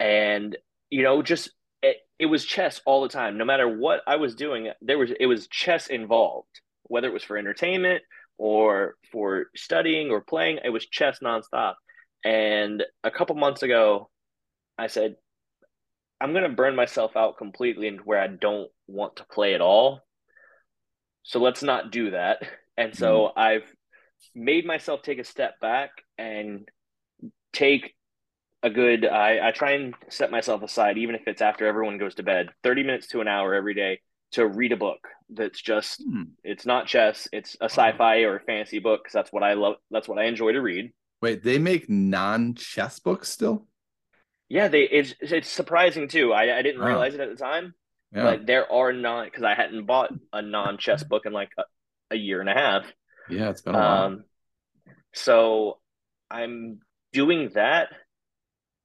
Speaker 2: And, you know, just it, it was chess all the time. No matter what I was doing, there was, it was chess involved whether it was for entertainment or for studying or playing, it was chess nonstop. And a couple months ago, I said, I'm going to burn myself out completely into where I don't want to play at all. So let's not do that. And so mm-hmm. I've made myself take a step back and take a good I, I try and set myself aside even if it's after everyone goes to bed 30 minutes to an hour every day to read a book that's just hmm. it's not chess it's a sci-fi or a fantasy book because that's what i love that's what i enjoy to read.
Speaker 1: Wait they make non-chess books still?
Speaker 2: Yeah they it's it's surprising too. I, I didn't oh. realize it at the time yeah. but there are not because i hadn't bought a non-chess (laughs) book in like a, a, year and a half.
Speaker 1: Yeah it's been a while. Um,
Speaker 2: so i'm doing that.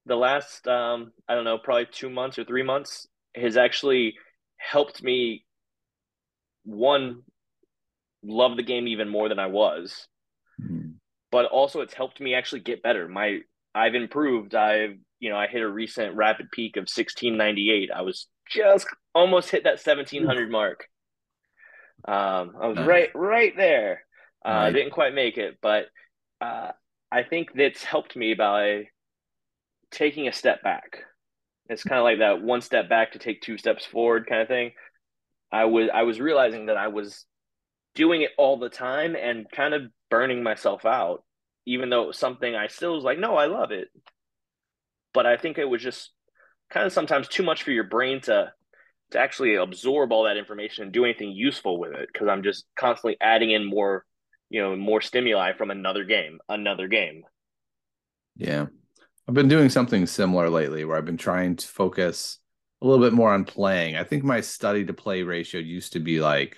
Speaker 2: The last um i don't know probably two months or three months has actually helped me one love the game even more than I was. Mm-hmm. But also it's helped me actually get better. My I've improved. I've you know, I hit a recent rapid peak of 1698. I was just almost hit that 1700 mark. Um, I was nice. right right there. Uh, I didn't quite make it, but uh, I think that's helped me by taking a step back. It's kind of like that one step back to take two steps forward kind of thing. I was I was realizing that I was doing it all the time and kind of burning myself out, even though it was something I still was like, no, I love it. But I think it was just kind of sometimes too much for your brain to to actually absorb all that information and do anything useful with it because I'm just constantly adding in more, you know, more stimuli from another game, another game.
Speaker 1: Yeah. I've been doing something similar lately where I've been trying to focus a little bit more on playing. I think my study to play ratio used to be like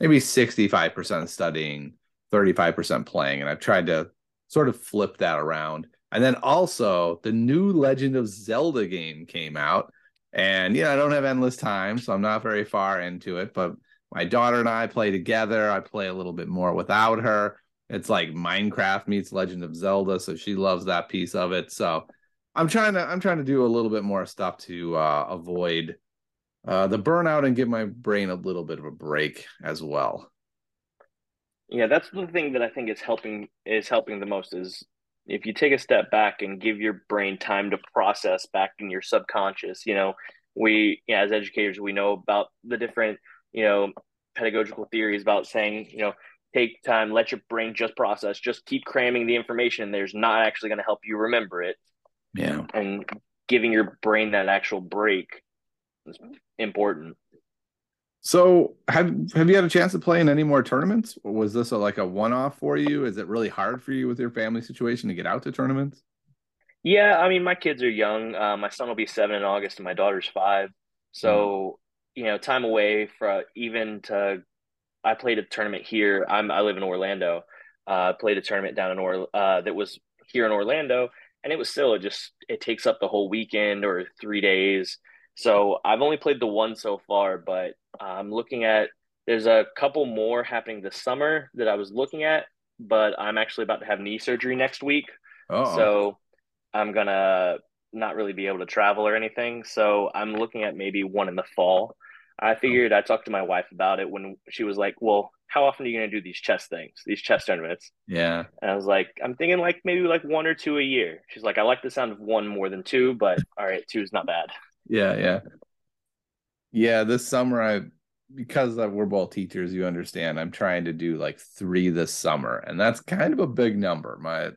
Speaker 1: maybe 65% studying, 35% playing. And I've tried to sort of flip that around. And then also the new Legend of Zelda game came out. And yeah, I don't have endless time, so I'm not very far into it. But my daughter and I play together. I play a little bit more without her. It's like Minecraft meets Legend of Zelda, so she loves that piece of it. So I'm trying to I'm trying to do a little bit more stuff to uh, avoid uh, the burnout and give my brain a little bit of a break as well.
Speaker 2: Yeah, that's the thing that I think is helping is helping the most is if you take a step back and give your brain time to process back in your subconscious, you know, we know, as educators we know about the different, you know, pedagogical theories about saying, you know, take time, let your brain just process, just keep cramming the information. There's not actually going to help you remember it.
Speaker 1: Yeah.
Speaker 2: And giving your brain that actual break is important.
Speaker 1: So have have you had a chance to play in any more tournaments? Or was this a, like a one off for you? Is it really hard for you with your family situation to get out to tournaments?
Speaker 2: Yeah, I mean, my kids are young. Uh, my son will be seven in August, and my daughter's five. So mm. you know, time away for even to. I played a tournament here. I'm I live in Orlando. Uh, played a tournament down in Or uh, that was here in Orlando, and it was still it just it takes up the whole weekend or three days. So I've only played the one so far, but I'm looking at there's a couple more happening this summer that I was looking at, but I'm actually about to have knee surgery next week. Uh-oh. So I'm gonna not really be able to travel or anything. So I'm looking at maybe one in the fall. I oh. figured I talked to my wife about it when she was like, "Well, how often are you going to do these chess things, these chess tournaments?"
Speaker 1: Yeah,
Speaker 2: and I was like, "I'm thinking like maybe like one or two a year." She's like, "I like the sound of one more than two, but (laughs) all right, two is not bad."
Speaker 1: Yeah, yeah. Yeah, this summer I because we're both teachers, you understand. I'm trying to do like 3 this summer, and that's kind of a big number. My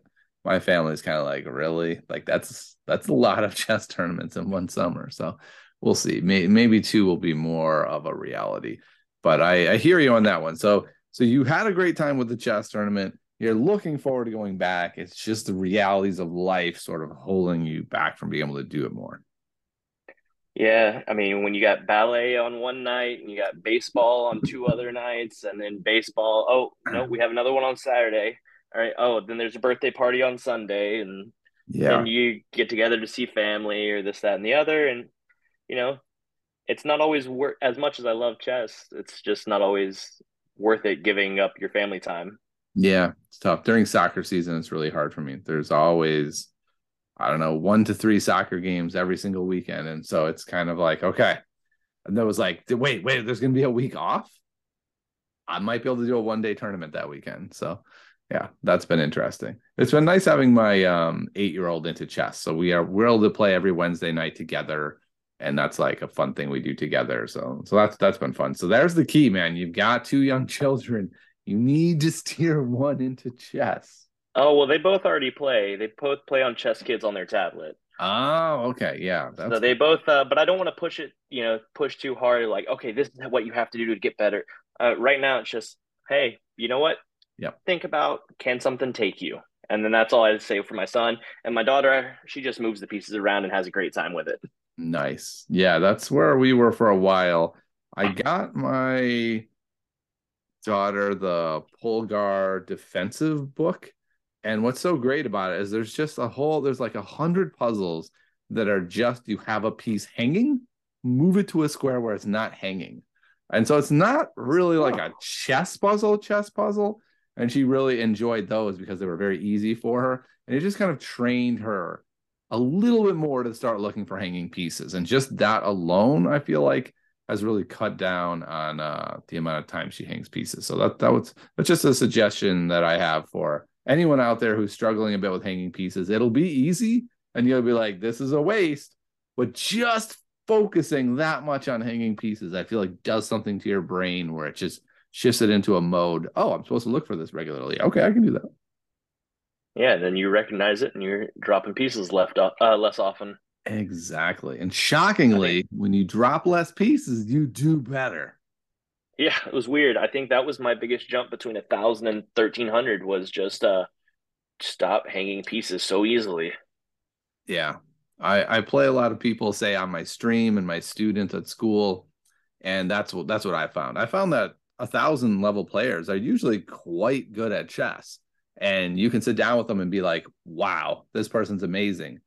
Speaker 1: my family's kind of like, "Really? Like that's that's a lot of (laughs) chess tournaments in one summer." So, we'll see. Maybe two will be more of a reality. But I I hear you on that one. So, so you had a great time with the chess tournament. You're looking forward to going back. It's just the realities of life sort of holding you back from being able to do it more.
Speaker 2: Yeah, I mean, when you got ballet on one night and you got baseball on two other nights, and then baseball, oh no, we have another one on Saturday. All right, oh, then there's a birthday party on Sunday, and yeah, and you get together to see family or this, that, and the other, and you know, it's not always worth as much as I love chess. It's just not always worth it giving up your family time.
Speaker 1: Yeah, it's tough during soccer season. It's really hard for me. There's always I don't know, one to three soccer games every single weekend. And so it's kind of like, okay. And there was like, wait, wait, there's going to be a week off. I might be able to do a one day tournament that weekend. So yeah, that's been interesting. It's been nice having my um, eight year old into chess. So we are we're able to play every Wednesday night together. And that's like a fun thing we do together. So so that's that's been fun. So there's the key, man. You've got two young (laughs) children. You need to steer one into chess.
Speaker 2: Oh well, they both already play. They both play on Chess Kids on their tablet.
Speaker 1: Oh, okay, yeah.
Speaker 2: so they both, uh, but I don't want to push it. You know, push too hard. Like, okay, this is what you have to do to get better. Uh, right now, it's just, hey, you know what?
Speaker 1: Yeah.
Speaker 2: Think about can something take you, and then that's all I say for my son and my daughter. She just moves the pieces around and has a great time with it.
Speaker 1: Nice. Yeah, that's where we were for a while. I got my daughter the Polgar defensive book and what's so great about it is there's just a whole, there's like a hundred puzzles that are just you have a piece hanging, move it to a square where it's not hanging. And so it's not really like a chess puzzle, chess puzzle. And she really enjoyed those because they were very easy for her. And it just kind of trained her a little bit more to start looking for hanging pieces. And just that alone, I feel like has really cut down on uh, the amount of time she hangs pieces. So that that was that's just a suggestion that I have for anyone out there who's struggling a bit with hanging pieces, it'll be easy and you'll be like, this is a waste. But just focusing that much on hanging pieces, I feel like does something to your brain where it just shifts it into a mode. Oh, I'm supposed to look for this regularly. Okay, I can do that.
Speaker 2: Yeah, then you recognize it and you're dropping pieces left uh, less often.
Speaker 1: Exactly. And shockingly, when you drop less pieces, you do better.
Speaker 2: Yeah, it was weird. I think that was my biggest jump between a thousand and thirteen hundred was just uh stop hanging pieces so easily.
Speaker 1: Yeah. I, I play a lot of people say on my stream and my students at school, and that's what that's what I found. I found that a thousand level players are usually quite good at chess, and you can sit down with them and be like, "Wow, this person's amazing,"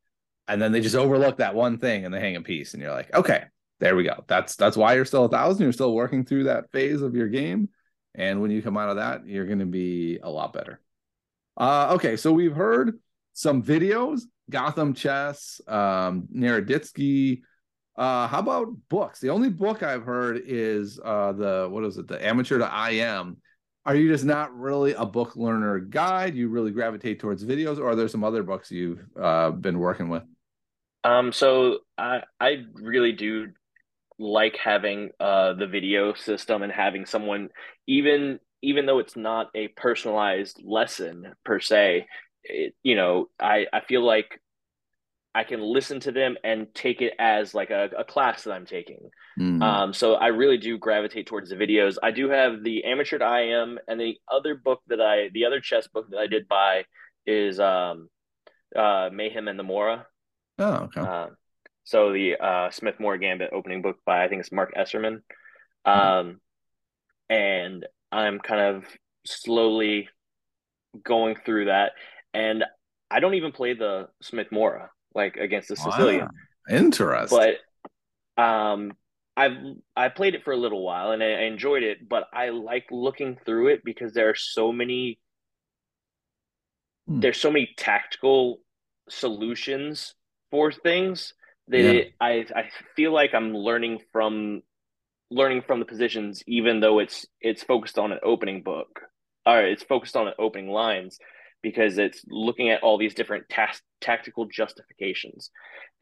Speaker 1: and then they just overlook that one thing and they hang a piece, and you're like, "Okay, there we go. That's that's why you're still a thousand. You're still working through that phase of your game, and when you come out of that, you're going to be a lot better." Uh, okay, so we've heard some videos, Gotham Chess, um, Naroditsky. Uh, how about books? The only book I've heard is uh, the what is it, the Amateur to IM. Are you just not really a book learner guide? You really gravitate towards videos, or are there some other books you've uh, been working with?
Speaker 2: Um, so I I really do like having uh the video system and having someone even even though it's not a personalized lesson per se it, you know i i feel like i can listen to them and take it as like a, a class that i'm taking. Mm. um so i really do gravitate towards the videos. I do have the amateur IM, and the other book that i the other chess book that i did buy is um uh mayhem and the Morra.
Speaker 1: Oh okay. Uh,
Speaker 2: so the uh Smith-Morra gambit opening book by i think it's Marc Esserman. Hmm. um and i'm kind of slowly going through that and I don't even play the Smith-Morra like against the Sicilian.
Speaker 1: Wow. Interesting.
Speaker 2: But um, I've I played it for a little while and I, I enjoyed it, but I like looking through it because there are so many hmm. there's so many tactical solutions for things that yeah. it, I I feel like I'm learning from learning from the positions even though it's it's focused on an opening book or it's focused on an opening lines because it's looking at all these different ta- tactical justifications.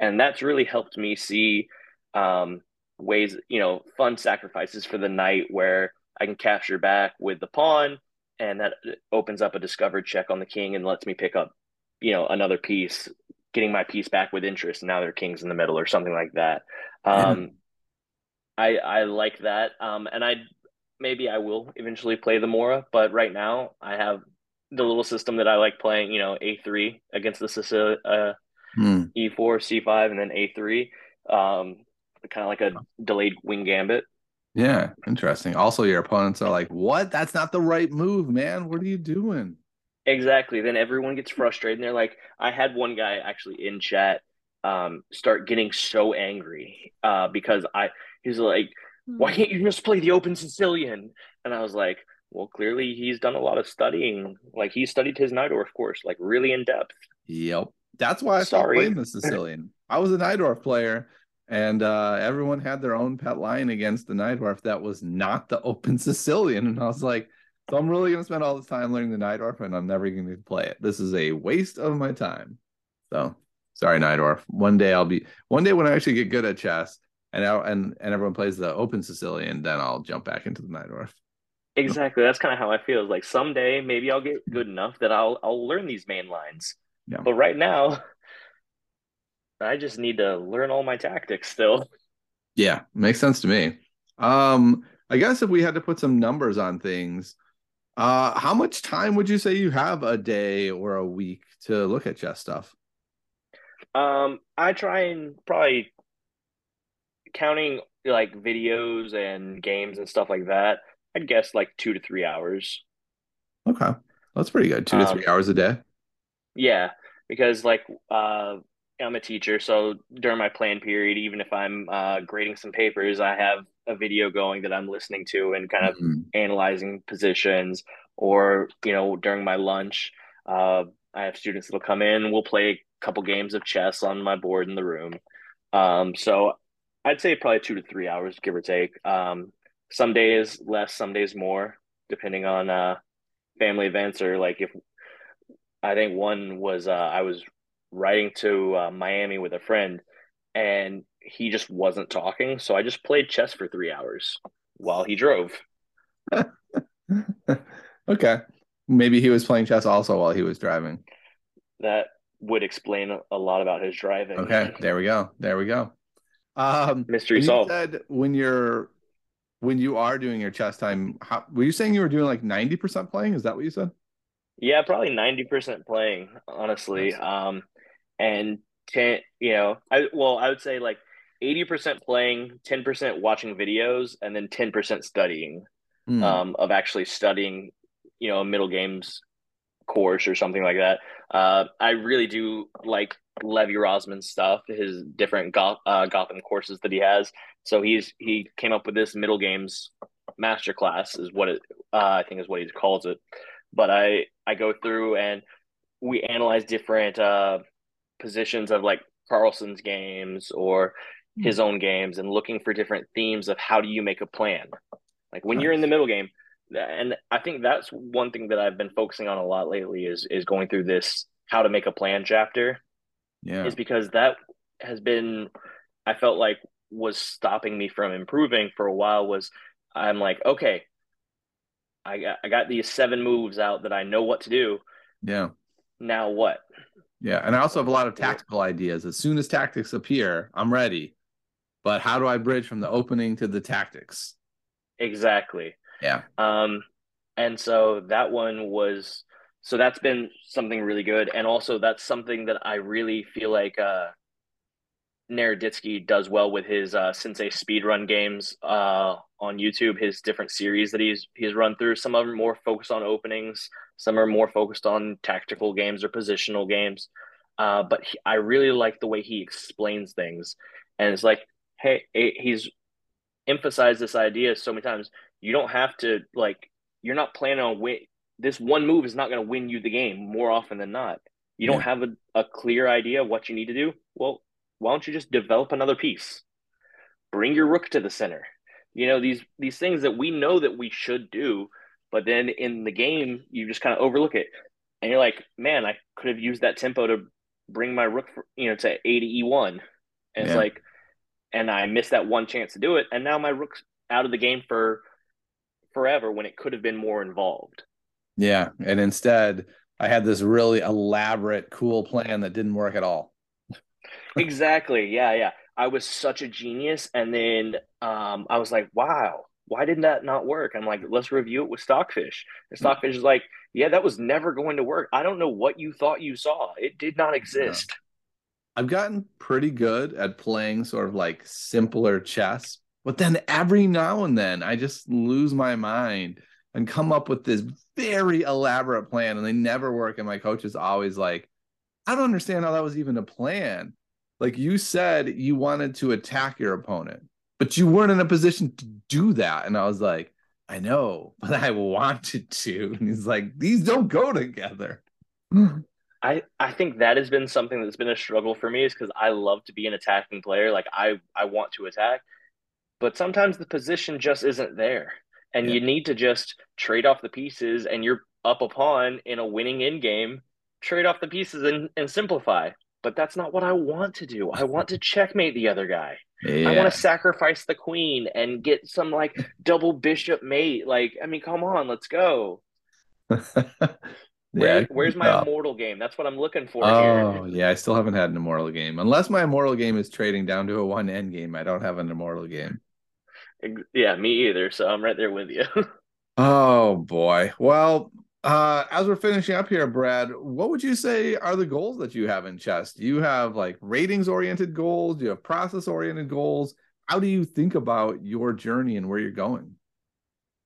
Speaker 2: And that's really helped me see um, ways, you know, fun sacrifices for the knight where I can capture back with the pawn and that opens up a discovered check on the king and lets me pick up, you know, another piece, getting my piece back with interest. And now their king's in the middle or something like that. Um, yeah. I, I like that. Um, and I, maybe I will eventually play the Morra, but right now I have the little system that I like playing, you know, A3 against the Sicilian, uh, hmm. E4, C5, and then A3. Um, kind of like a delayed wing gambit.
Speaker 1: Yeah, interesting. Also, your opponents are like, "What? That's not the right move, man. What are you doing?"
Speaker 2: Exactly. Then everyone gets frustrated, and they're like, "I had one guy actually in chat um, start getting so angry uh, because I he's like, why hmm. can't you just play the open Sicilian?" And I was like, well, clearly he's done a lot of studying. Like he studied his Najdorf course, like really in depth.
Speaker 1: Yep. That's why I started playing the Sicilian. I was a Najdorf player, and uh, everyone had their own pet line against the Najdorf that was not the open (laughs) Sicilian. And I was like, so I'm really going to spend all this time learning the Najdorf, and I'm never going to play it. This is a waste of my time. So sorry, Najdorf. One day I'll be, one day when I actually get good at chess and, and, and everyone plays the open Sicilian, then I'll jump back into the Najdorf.
Speaker 2: Exactly. That's kind of how I feel. Like someday maybe I'll get good enough that I'll I'll learn these main lines. Yeah. But right now, I just need to learn all my tactics still.
Speaker 1: Yeah, makes sense to me. Um, I guess if we had to put some numbers on things, uh, how much time would you say you have a day or a week to look at chess stuff?
Speaker 2: Um, I try and probably counting like videos and games and stuff like that. I'd guess like two to three hours.
Speaker 1: Okay. That's pretty good. Two to three um, hours a day.
Speaker 2: Yeah. Because like uh I'm a teacher, so during my plan period, even if I'm uh, grading some papers, I have a video going that I'm listening to and kind of mm-hmm. analyzing positions. Or you know, during my lunch, uh, I have students that'll come in. We'll play a couple games of chess on my board in the room. Um, so I'd say probably two to three hours, give or take. Um, some days less, some days more, depending on uh, family events or like if I think one was uh, I was riding to uh, Miami with a friend and he just wasn't talking, so I just played chess for three hours while he drove. (laughs)
Speaker 1: okay, maybe he was playing chess also while he was driving.
Speaker 2: That would explain a lot about his driving.
Speaker 1: Okay, there we go. There we go. Um,
Speaker 2: Mystery solved.
Speaker 1: said when you're when you are doing your chess time, how, were you saying you were doing like ninety percent playing? Is that what you said?
Speaker 2: Yeah, probably 90% playing, honestly. Um, and 10, you know, I well, I would say like 80% playing, 10% watching videos, and then 10% studying,
Speaker 1: Hmm.
Speaker 2: um, of actually studying, you know, a middle games course or something like that. Uh, I really do like Levy Rozman's stuff, his different Goth, uh, Gotham courses that he has. So he's he came up with this middle games masterclass is what it uh, I think is what he calls it. But I I go through and we analyze different uh, positions of like Carlsen's games or his own games and looking for different themes of how do you make a plan. Like when you're in the middle game, and I think that's one thing that I've been focusing on a lot lately is is going through this how to make a plan chapter
Speaker 1: yeah.
Speaker 2: is because that has been I felt like was stopping me from improving for a while was I'm like okay I got I got these seven moves out that I know what to do
Speaker 1: Yeah.
Speaker 2: now what
Speaker 1: Yeah. And I also have a lot of tactical ideas. As soon as tactics appear, I'm ready. But how do I bridge from the opening to the tactics?
Speaker 2: exactly
Speaker 1: Yeah.
Speaker 2: Um, and so that one was so that's been something really good, and also that's something that I really feel like uh, Naroditsky does well with his uh, Sensei speedrun games uh, on YouTube. His different series that he's he's run through. Some of them more focused on openings. Some are more focused on tactical games or positional games. Uh, but he, I really like the way he explains things, and it's like, hey, he's emphasized this idea so many times. You don't have to like. You're not planning on win. This one move is not going to win you the game more often than not. You don't have a, a clear idea of what you need to do. Well, why don't you just develop another piece? Bring your rook to the center. You know these these things that we know that we should do, but then in the game you just kind of overlook it, and you're like, man, I could have used that tempo to bring my rook, for, you know, to a to e one, and it's like, and I missed that one chance to do it, and now my rook's out of the game for forever when it could have been more involved.
Speaker 1: Yeah. And instead, I had this really elaborate, cool plan that didn't work at all.
Speaker 2: Exactly. Yeah, yeah. I was such a genius, and then um, I was like, wow, why did that not work? I'm like, let's review it with Stockfish. And Stockfish is like, yeah, that was never going to work. I don't know what you thought you saw. It did not exist.
Speaker 1: I've gotten pretty good at playing sort of like simpler chess, but then every now and then I just lose my mind and come up with this very elaborate plan and they never work. And my coach is always like, I don't understand how that was even a plan. Like you said, you wanted to attack your opponent, but you weren't in a position to do that. And I was like, I know, (laughs) but I wanted to. And he's like, these don't go together.
Speaker 2: I, I think that has been something that's been a struggle for me is because I love to be an attacking player. Like I, I want to attack, but sometimes the position just isn't there. And
Speaker 1: Yeah.
Speaker 2: you need to just trade off the pieces and you're up a pawn in a winning end game, trade off the pieces and, and simplify. But that's not what I want to do. I want to (laughs) checkmate the other guy.
Speaker 1: Yeah.
Speaker 2: I want to sacrifice the queen and get some like double bishop mate. Like, I mean, come on, let's go. (laughs) Where,
Speaker 1: yeah.
Speaker 2: where's my immortal game? That's what I'm looking for
Speaker 1: Oh
Speaker 2: here.
Speaker 1: yeah, I still haven't had an immortal game. Unless my immortal game is trading down to a one end game, I don't have an immortal game.
Speaker 2: Yeah, me either. So I'm right there with you. (laughs)
Speaker 1: Oh boy. Well, uh, as we're finishing up here, Brad, what would you say are the goals that you have in chess? Do you have like ratings oriented goals? Do you have process oriented goals? How do you think about your journey and where you're going?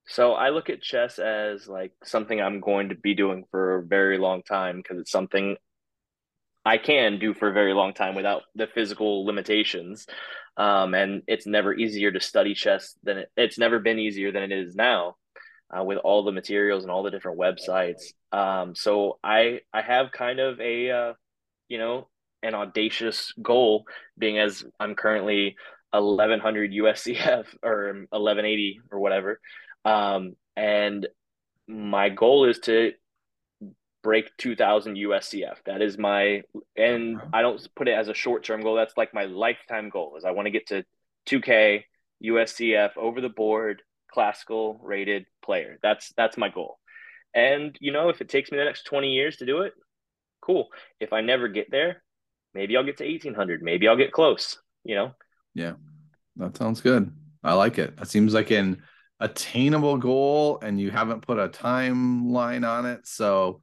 Speaker 2: So I look at chess as like something I'm going to be doing for a very long time because it's something I can do for a very long time without the physical limitations. Um, and it's never easier to study chess than it, it's never been easier than it is now uh, with all the materials and all the different websites. Um, so I I have kind of a uh, you know an audacious goal, being as I'm currently 1100 USCF (laughs) or 1180 or whatever. Um, and my goal is to break 2000 USCF. That is my, and I don't put it as a short term goal. That's like my lifetime goal is I want to get to 2K USCF over the board classical rated player. That's, that's my goal. And, you know, if it takes me the next 20 years to do it, cool. If I never get there, maybe I'll get to 1800. Maybe I'll get close, you know?
Speaker 1: Yeah, that sounds good. I like it. It seems like an attainable goal and you haven't put a timeline on it. So,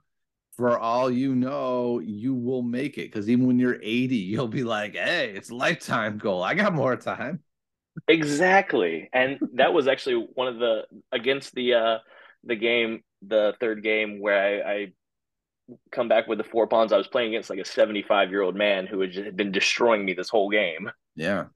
Speaker 1: for all you know, you will make it because even when you're 80, you'll be like, hey, it's a lifetime goal. I got more time.
Speaker 2: Exactly. And (laughs) that was actually one of the against the uh the game, the third game where I, I come back with the four pawns. I was playing against like a 75 year old man who had just been destroying me this whole game.
Speaker 1: Yeah.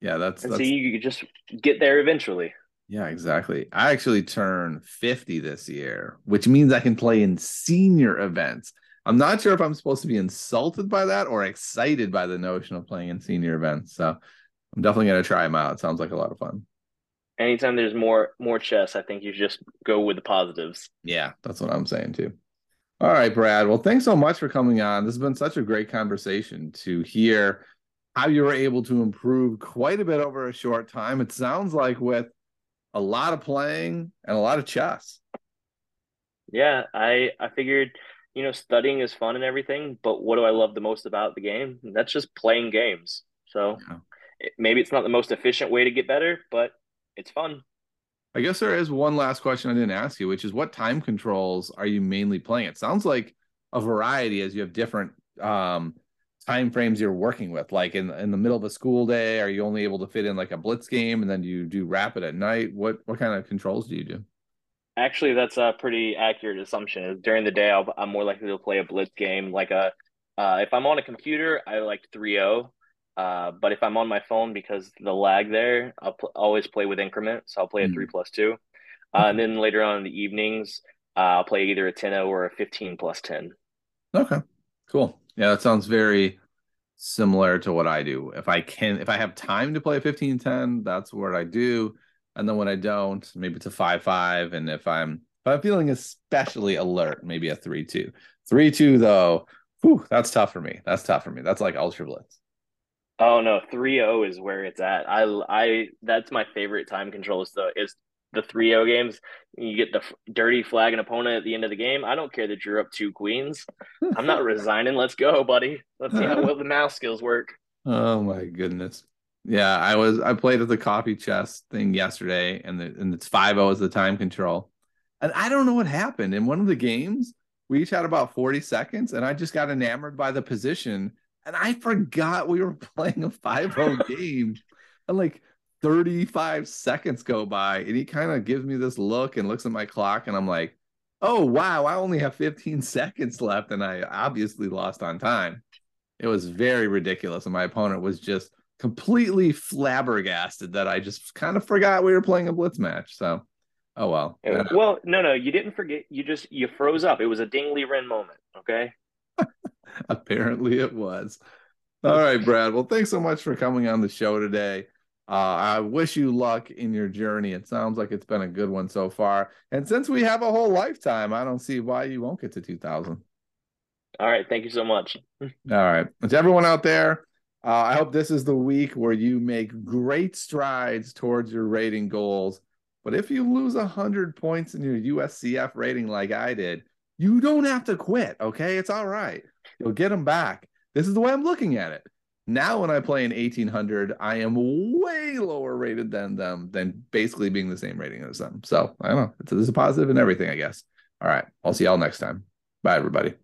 Speaker 1: Yeah, that's,
Speaker 2: and
Speaker 1: that's...
Speaker 2: so you just get there eventually.
Speaker 1: Yeah, exactly. I actually turn 50 this year, which means I can play in senior events. I'm not sure if I'm supposed to be insulted by that or excited by the notion of playing in senior events. So I'm definitely going to try them out. It sounds like a lot of fun.
Speaker 2: Anytime there's more more chess, I think you just go with the positives.
Speaker 1: Yeah, that's what I'm saying too. All right, Brad. Well, thanks so much for coming on. This has been such a great conversation to hear how you were able to improve quite a bit over a short time. It sounds like with a lot of playing and a lot of chess.
Speaker 2: Yeah, I I figured, you know, studying is fun and everything, but what do I love the most about the game? That's just playing games. So yeah. It, maybe it's not the most efficient way to get better, but it's fun.
Speaker 1: I guess there is one last question I didn't ask you, which is what time controls are you mainly playing? It sounds like a variety as you have different um time frames you're working with. Like in in the middle of a school day are you only able to fit in like a blitz game and then you do rapid at night? What what kind of controls do you do?
Speaker 2: Actually that's a pretty accurate assumption. During the day i am more likely to play a blitz game like a uh, if i'm on a computer i like 3-0 uh, but if i'm on my phone because the lag there i'll pl- always play with increment so i'll play a mm. 3 plus 2 uh, and then later on in the evenings uh, i'll play either a 10 or a 15 plus 10
Speaker 1: okay cool yeah, that sounds very similar to what I do. If I can, if I have time to play 15 10, that's what I do. And then when I don't, maybe it's a 5 5. And if I'm if I'm feeling especially alert, maybe a 3 2. 3 2, though, whew, that's tough for me. That's tough for me. That's like Ultra Blitz.
Speaker 2: Oh no, 3-0 is where it's at. I I that's my favorite time control is the is the 3-0 games, you get the dirty flag an opponent at the end of the game. I don't care that you're up two queens. I'm not (laughs) resigning. Let's go, buddy. Let's see how well the mouse skills work. (laughs)
Speaker 1: Oh my goodness. Yeah, I was I played at the coffee chess thing yesterday and the and it's 5-0 is the time control. And I don't know what happened. In one of the games, we each had about 40 seconds and I just got enamored by the position and I forgot we were playing a 5-0 (laughs) game. And like 35 seconds go by and he kind of gives me this look and looks at my clock and I'm like, oh wow, I only have 15 seconds left and I obviously lost on time. It was very ridiculous and my opponent was just completely flabbergasted that I just kind of forgot we were playing a blitz match. So, oh well.
Speaker 2: Well, no, no, you didn't forget. You just you froze up. It was a Ding Liren moment. Okay. (laughs) (laughs)
Speaker 1: Apparently, it was. All right, Brad. Well, thanks so much for coming on the show today. Uh, I wish you luck in your journey. It sounds like it's been a good one so far. And since we have a whole lifetime, I don't see why you won't get to 2000.
Speaker 2: All right. Thank you so much. (laughs)
Speaker 1: All right. To everyone out there, uh, I hope this is the week where you make great strides towards your rating goals. But if you lose 100 points in your USCF rating like I did, you don't have to quit. Okay. It's all right. You'll get them back. This is the way I'm looking at it. Now, when I play an 1800, I am way lower rated than them, than basically being the same rating as them. So I don't know. It's, it's a positive in everything, I guess. All right. I'll see y'all next time. Bye, everybody.